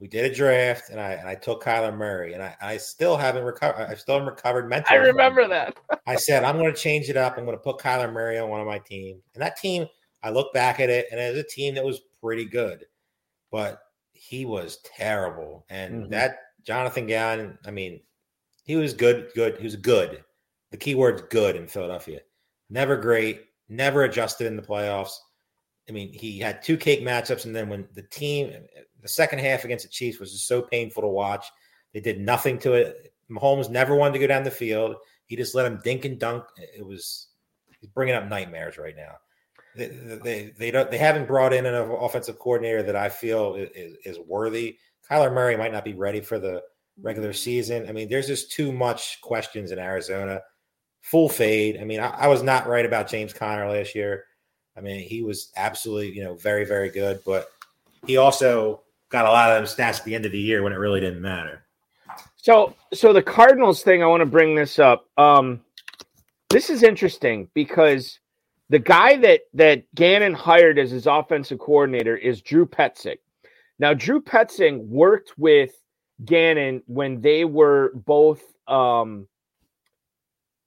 We did a draft, and I and I took Kyler Murray, and I, I still haven't recovered. I still haven't recovered mentally. I remember that. I said I'm going to change it up. I'm going to put Kyler Murray on one of my teams, and that team. I look back at it, and it was a team that was pretty good, but he was terrible. And mm-hmm. that Jonathan Gannon, I mean, he was good. Good. He was good. The key word's good in Philadelphia. Never great. Never adjusted in the playoffs. I mean, he had two cake matchups, and then when the team, the second half against the Chiefs was just so painful to watch. They did nothing to it. Mahomes never wanted to go down the field. He just let him dink and dunk. It was he's bringing up nightmares right now. They they they don't they haven't brought in an offensive coordinator that I feel is, is worthy. Kyler Murray might not be ready for the regular season. I mean, there's just too much questions in Arizona. Full fade. I mean, I, I was not right about James Conner last year. I mean, he was absolutely, you know, very, very good, but he also got a lot of them stats at the end of the year when it really didn't matter. So, so the Cardinals thing, I want to bring this up. Um, this is interesting because the guy that that Gannon hired as his offensive coordinator is Drew Petzing. Now, Drew Petzing worked with Gannon when they were both um,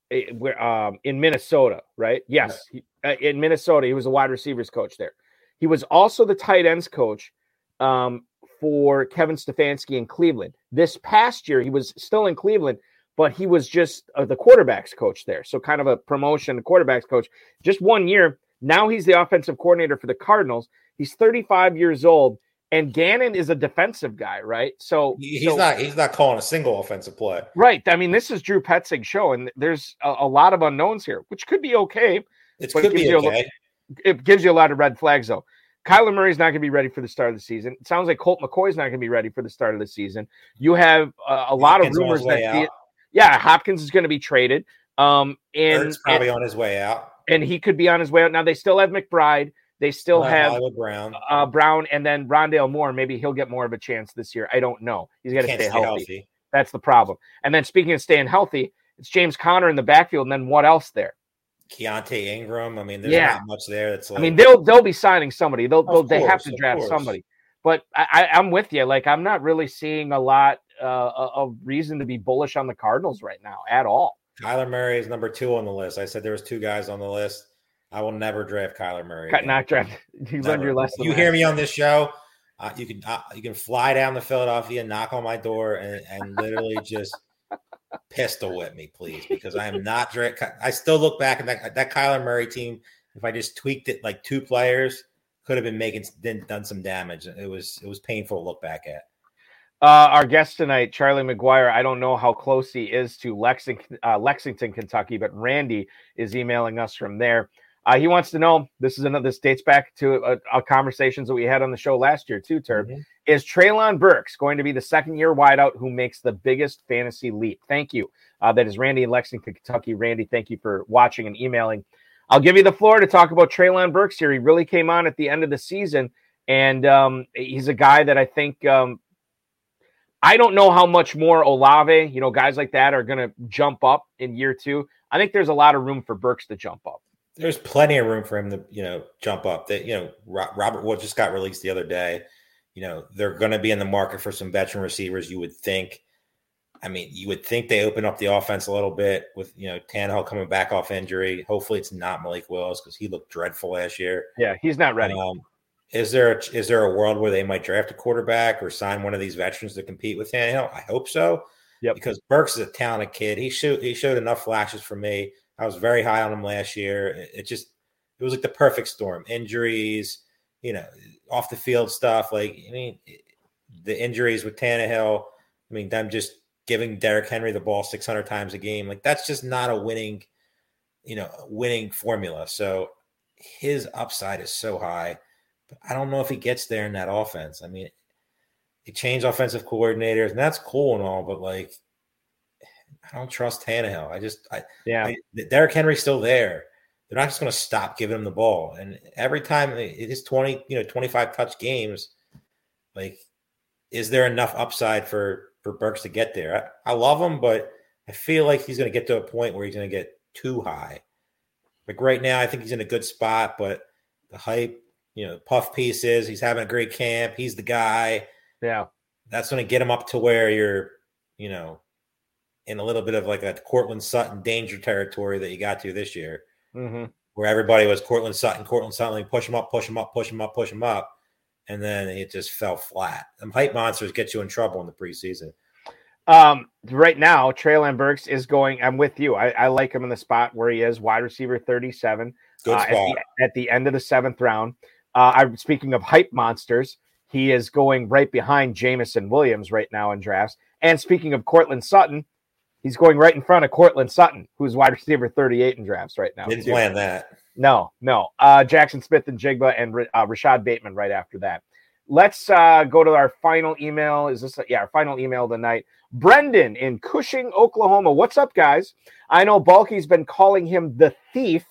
eh, um, in Minnesota, right? Yes, he, uh, in Minnesota, he was a wide receivers coach there. He was also the tight ends coach um, for Kevin Stefanski in Cleveland. This past year, he was still in Cleveland, but he was just uh, the quarterbacks coach there. So kind of a promotion, the quarterbacks coach, just one year. Now he's the offensive coordinator for the Cardinals. He's 35 years old, and Gannon is a defensive guy, right? So he's so, not he's not calling a single offensive play, right? I mean, this is Drew Petzing's show, and there's a, a lot of unknowns here, which could be okay. It could be okay. A, it gives you a lot of red flags, though. Kyler Murray's not going to be ready for the start of the season. It sounds like Colt McCoy's not going to be ready for the start of the season. You have uh, a lot of rumors that, the, yeah, Hopkins is going to be traded. Um, and Ertz probably and, on his way out, and he could be on his way out. Now they still have McBride. They still have Hollywood Brown, uh, Brown, and then Rondale Moore. Maybe he'll get more of a chance this year. I don't know. He's got to stay, stay healthy. healthy. That's the problem. And then speaking of staying healthy, it's James Conner in the backfield. And then what else there? Keaontay Ingram. I mean, there's yeah. not much there. That's like, I mean, they'll they'll be signing somebody. They'll, they'll they have to draft somebody. But I, I'm with you. Like I'm not really seeing a lot uh, of reason to be bullish on the Cardinals right now at all. Kyler Murray is number two on the list. I said there was two guys on the list. I will never draft Kyler Murray. Again. Not draft. You learned your lesson. You hear me on this show. Uh, you can uh, you can fly down to Philadelphia, knock on my door, and, and literally just pistol whip me, please, because I am not. I still look back at that that Kyler Murray team. If I just tweaked it like two players, could have been making done some damage. It was it was painful to look back at. Uh, our guest tonight, Charlie McGuire. I don't know how close he is to Lexington, uh, Lexington, Kentucky, but Randy is emailing us from there. Uh, he wants to know. This is another. This dates back to a, a conversations that we had on the show last year too. Terp mm-hmm. is Treylon Burks going to be the second year wideout who makes the biggest fantasy leap? Thank you. Uh, that is Randy in Lexington, Kentucky. Randy, thank you for watching and emailing. I'll give you the floor to talk about Treylon Burks here. He really came on at the end of the season, and um, he's a guy that I think um, I don't know how much more Olave, you know, guys like that are going to jump up in year two. I think there's a lot of room for Burks to jump up. There's plenty of room for him to, you know, jump up. That you know, Robert Wood just got released the other day. You know, they're going to be in the market for some veteran receivers. You would think. I mean, you would think they open up the offense a little bit with you know Tannehill coming back off injury. Hopefully, it's not Malik Willis because he looked dreadful last year. Yeah, he's not ready. Um, is there a, is there a world where they might draft a quarterback or sign one of these veterans to compete with Tannehill? I hope so. Yeah, because Burks is a talented kid. He showed he showed enough flashes for me. I was very high on him last year. It, just it was like the perfect storm. Injuries, you know, off the field stuff. Like I mean, the injuries with Tannehill. I mean, them just giving Derrick Henry the ball 600 times a game. Like that's just not a winning, you know, winning formula. So his upside is so high. But I don't know if he gets there in that offense. I mean, he changed offensive coordinators, and that's cool and all, but like, I don't trust Tannehill. I just, I, yeah, I, Derrick Henry's still there. They're not just going to stop giving him the ball. And every time it is 20, you know, 25 touch games, like, is there enough upside for, for Burks to get there? I, I love him, but I feel like he's going to get to a point where he's going to get too high. Like right now, I think he's in a good spot, but the hype you know, puff pieces. He's having a great camp. He's the guy. Yeah. That's going to get him up to where you're, you know, in a little bit of like a Courtland Sutton danger territory that you got to this year, mm-hmm. where everybody was Courtland Sutton, Courtland Sutton, like push him up, push him up, push him up, push him up. And then it just fell flat. Them hype monsters get you in trouble in the preseason. Um, right now, Treylon Burks is going. I'm with you. I, I, like him in the spot where he is, wide receiver 37. Good uh, spot. At the, at the end of the seventh round. Uh, I'm speaking of hype monsters. He is going right behind Jameson Williams right now in drafts. And speaking of Courtland Sutton, he's going right in front of Courtland Sutton, who's wide receiver 38 in drafts right now. Didn't too. plan that. No, no. Uh, Jaxon Smith-Njigba and uh, Rashod Bateman right after that. Let's uh, go to our final email. Is this, a, yeah, our final email tonight. Brendan in Cushing, Oklahoma. What's up, guys? I know Balky's been calling him the thief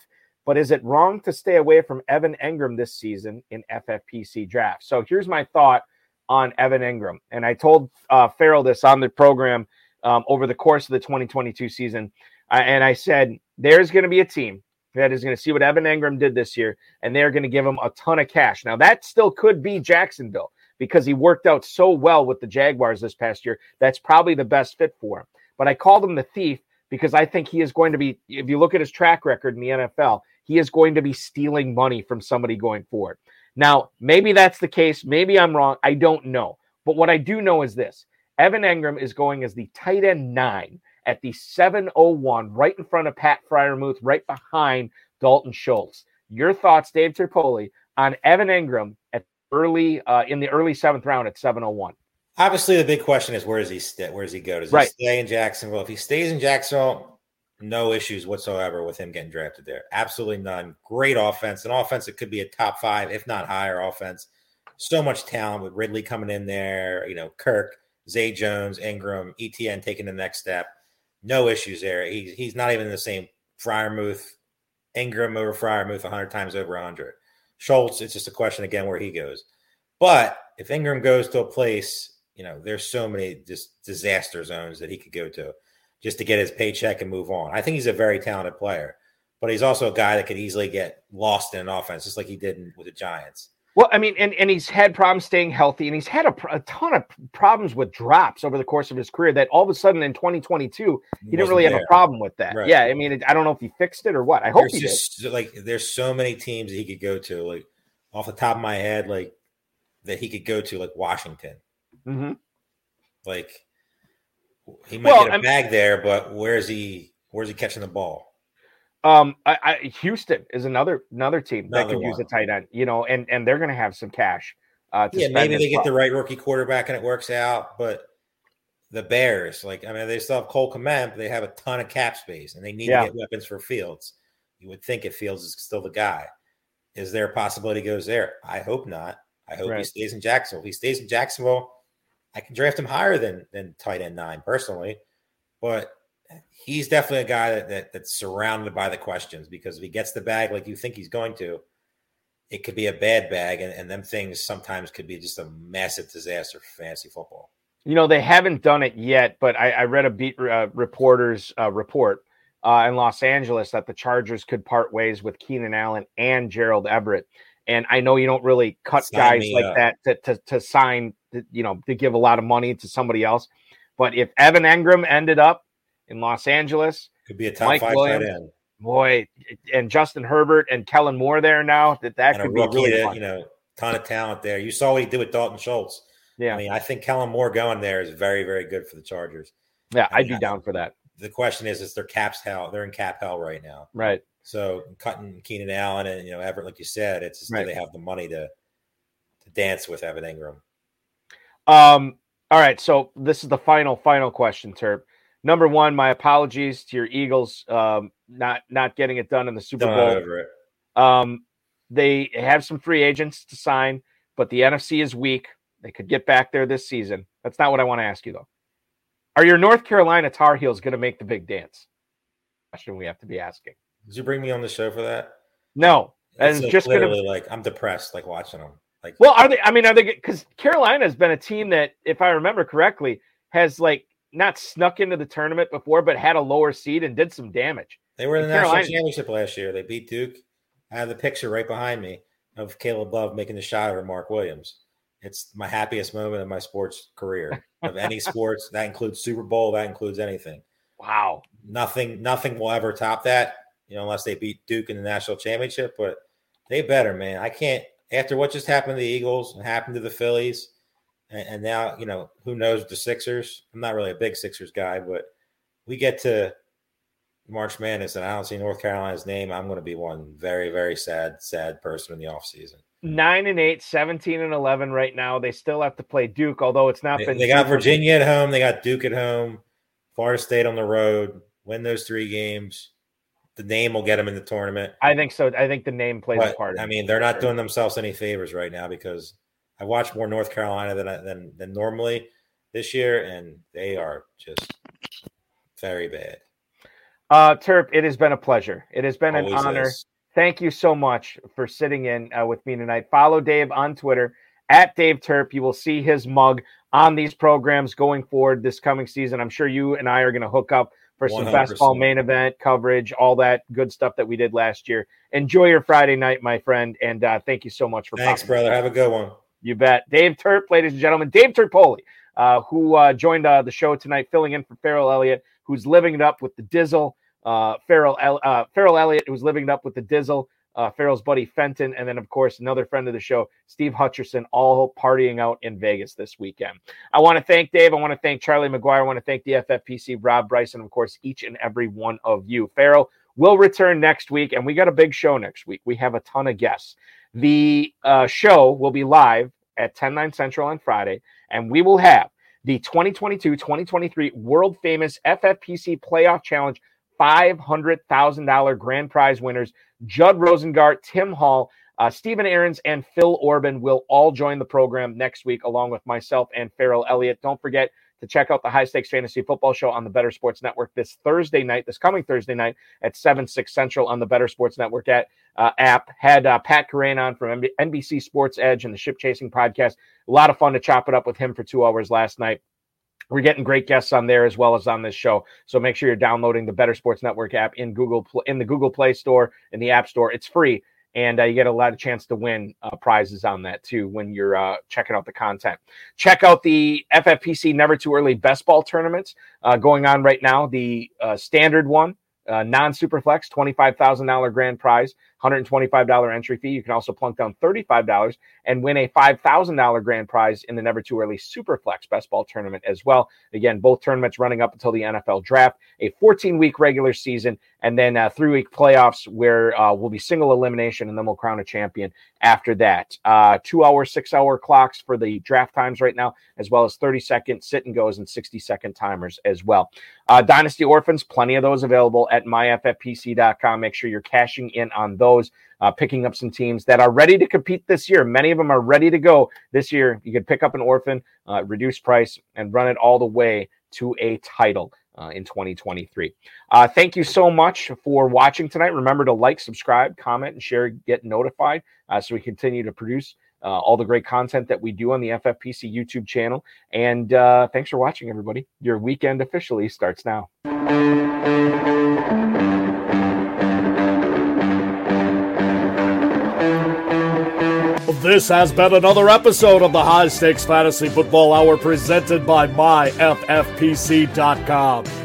but is it wrong to stay away from Evan Engram this season in FFPC draft? So here's my thought on Evan Engram. And I told uh, Ferrell this on the program um, over the course of the 2022 season. Uh, and I said, there's going to be a team that is going to see what Evan Engram did this year, and they're going to give him a ton of cash. Now, that still could be Jacksonville because he worked out so well with the Jaguars this past year. That's probably the best fit for him. But I called him the thief because I think he is going to be, if you look at his track record in the NFL, he is going to be stealing money from somebody going forward. Now, maybe that's the case. Maybe I'm wrong. I don't know. But what I do know is this Evan Engram is going as the tight end nine at the 701, right in front of Pat Freiermuth, right behind Dalton Schultz. Your thoughts, Dave Terpoilli, on Evan Engram at early uh, in the early seventh round at 701? Obviously, the big question is where does he stay? Where does he go? Does Right. he stay in Jacksonville? If he stays in Jacksonville, no issues whatsoever with him getting drafted there. Absolutely none. Great offense, an offense that could be a top five, if not higher, offense. So much talent with Ridley coming in there. You know, Kirk, Zay Jones, Engram, Etienne taking the next step. No issues there. He's he's not even the same. Freiermuth, Engram over Freiermuth, hundred times over hundred. Schultz, it's just a question again where he goes. But if Engram goes to a place, you know, there's so many just disaster zones that he could go to just to get his paycheck and move on. I think he's a very talented player, but he's also a guy that could easily get lost in an offense, just like he did with the Giants. Well, I mean, and, and he's had problems staying healthy, and he's had a, a ton of problems with drops over the course of his career. That all of a sudden in 2022, he didn't really have a problem with that. Right. Yeah, I mean, it, I don't know if he fixed it or what. I hope There's he did. just like there's so many teams that he could go to. Like off the top of my head, like that he could go to, like Washington. hmm Like he might Well, get a I'm- bag there, but where's he? Where's he catching the ball? Um, I, I, Houston is another another team that Another could use a tight end. You know, and and they're going to have some cash. Uh, to Yeah, maybe they get well. the right rookie quarterback and it works out. But the Bears, like I mean, they still have Cole Kmet, but they have a ton of cap space and they need Yeah. to get weapons for Fields. You would think if Fields is still the guy. Is there a possibility he goes there? I hope not. I hope he stays in Jacksonville. If he stays in Jacksonville, I can draft him higher than than tight end nine personally. But he's definitely a guy that, that that's surrounded by the questions because if he gets the bag like you think he's going to, it could be a bad bag, and, and them things sometimes could be just a massive disaster for fantasy football. You know, they haven't done it yet, but I, I read a beat uh, reporter's uh, report uh, in Los Angeles that the Chargers could part ways with Keenan Allen and Gerald Everett. And I know you don't really cut Sign guys like up. that to, to, to sign, to, you know, to give a lot of money to somebody else. But if Evan Engram ended up in Los Angeles, Could be a top Mike five Williams, tight end boy, and Justin Herbert and Kellen Moore there now, that that and could be really fun. you know, ton of talent there. You saw what he did with Dalton Schultz. yeah, I mean, I think Kellen Moore going there is very, very good for the Chargers. yeah, I'd be yeah. down for that. The question is, is their caps hell? They're in cap hell right now. Right. So cutting Keenan Allen and you know Everett, like you said, it's just Right. do they have the money to to dance with Evan Engram? Um, all right, so this is the final, final question, Terp. Number one, my apologies to your Eagles, um, not not getting it done in the Super Bowl. over it. Um, they have some free agents to sign, but the NFC is weak. They could get back there this season. That's not what I want to ask you though. Are your North Carolina Tar Heels going to make the big dance? Question we have to be asking. Did you bring me on the show for that? No, and like just literally like I'm depressed like watching them. Like Well, are they? I mean, are they? Because Carolina has been a team that, if I remember correctly, has like not snuck into the tournament before, but had a lower seed and did some damage. They were in the And national championship last year. They beat Duke. I have the picture right behind me of Caleb Love making the shot over Mark Williams. It's my happiest moment of my sports career of any sports. That includes Super Bowl. That includes anything. Wow. Nothing, nothing will ever top that. You know, unless they beat Duke in the national championship. But they better, man. I can't. After what just happened to the Eagles and happened to the Phillies, and, and now you know who knows the Sixers. I'm not really a big Sixers guy, but we get to March Madness and I don't see North Carolina's name. I'm going to be one very, very sad, sad person in the offseason. Nine and eight, 17 and 11 right now. They still have to play Duke, although it's not They, been. they got Virginia at home. They got Duke at home. Florida State on the road. Win those three games. The name will get them in the tournament. I think so. I think the name plays a part. I mean, they're not doing themselves any favors right now because I watch more North Carolina than I, than than normally this year, and they are just very bad. Uh, Terp, it has been a pleasure. It has been an honor. is. Thank you so much for sitting in uh, with me tonight. Follow Dave on Twitter at Dave Terp. You will see his mug on these programs going forward this coming season. I'm sure you and I are going to hook up for some 100%. best ball main event coverage, all that good stuff that we did last year. Enjoy your Friday night, my friend, and uh, thank you so much for. Thanks, brother. Have a good one. You bet. Dave Terp, ladies and gentlemen, Dave Terpoilli, uh, who uh, joined uh, the show tonight, filling in for Ferrell Elliott, who's living it up with the Dizzle. Uh, Ferrell, uh, Ferrell Elliott, who's living it up with the Dizzle uh, Ferrell's buddy Fenton, and then, of course, another friend of the show, Steve Hutcherson, all partying out in Vegas this weekend. I want to thank Dave. I want to thank Charlie McGuire. I want to thank the FFPC, Rob Bryson, of course, each and every one of you. Ferrell will return next week, and we got a big show next week. We have a ton of guests. The uh, show will be live at 10 9 Central on Friday, and we will have the 2022 2023 world famous FFPC Playoff Challenge $500,000 grand prize winners Judd Rosengart, Tim Hall, uh, Stephen Aarons, and Phil Orban will all join the program next week, along with myself and Ferrell Elliott. Don't forget to check out the High Stakes Fantasy Football Show on the Better Sports Network this Thursday night, this coming Thursday night at 7, 6 Central on the Better Sports Network at, uh, app. Had uh, Pat Kerrane on from NBC Sports Edge and the Ship Chasing podcast. A lot of fun to chop it up with him for two hours last night. We're getting great guests on there as well as on this show. So make sure you're downloading the Better Sports Network app in Google in the Google Play Store in the App Store. It's free, and uh, you get a lot of chance to win uh, prizes on that too when you're uh, checking out the content. Check out the FFPC Never Too Early Best Ball tournaments uh, going on right now. The uh, standard one, uh, non Superflex, twenty five thousand dollar grand prize. $125 entry fee. You can also plunk down $35 and win a $5,000 grand prize in the Never Too Early Superflex Best Ball Tournament as well. Again, both tournaments running up until the NFL draft, a 14 week regular season, and then a three week playoffs where uh, will be single elimination and then we'll crown a champion after that. Uh, two hour, six hour clocks for the draft times right now, as well as 30 second sit and goes and 60 second timers as well. Uh, Dynasty Orphans, plenty of those available at myffpc.com. Make sure you're cashing in on those those, uh, picking up some teams that are ready to compete this year. Many of them are ready to go this year. You could pick up an orphan, uh, reduce price, and run it all the way to a title. Uh, in 2023. Uh, thank you so much for watching tonight. Remember to like, subscribe, comment, and share, get notified uh, so we continue to produce uh, all the great content that we do on the FFPC YouTube channel. And uh, thanks for watching, everybody. Your weekend officially starts now. This has been another episode of the High Stakes Fantasy Football Hour presented by MyFFPC.com.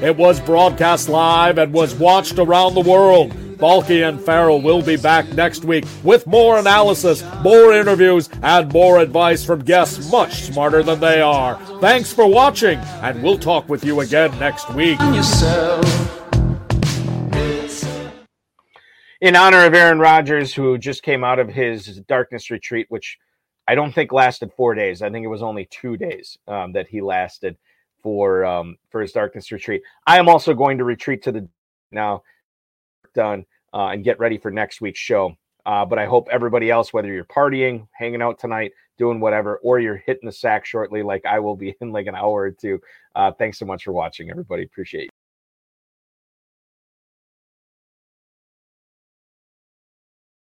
It was broadcast live and was watched around the world. Balky and Ferrell will be back next week with more analysis, more interviews, and more advice from guests much smarter than they are. Thanks for watching, and we'll talk with you again next week in honor of Aaron Rodgers, who just came out of his darkness retreat, which I don't think lasted four days. I think it was only two days um, that he lasted for um, for his darkness retreat. I am also going to retreat to the now done uh, and get ready for next week's show. Uh, but I hope everybody else, whether you're partying, hanging out tonight, doing whatever, or you're hitting the sack shortly, like I will be in like an hour or two. Uh, thanks so much for watching, everybody. Appreciate you.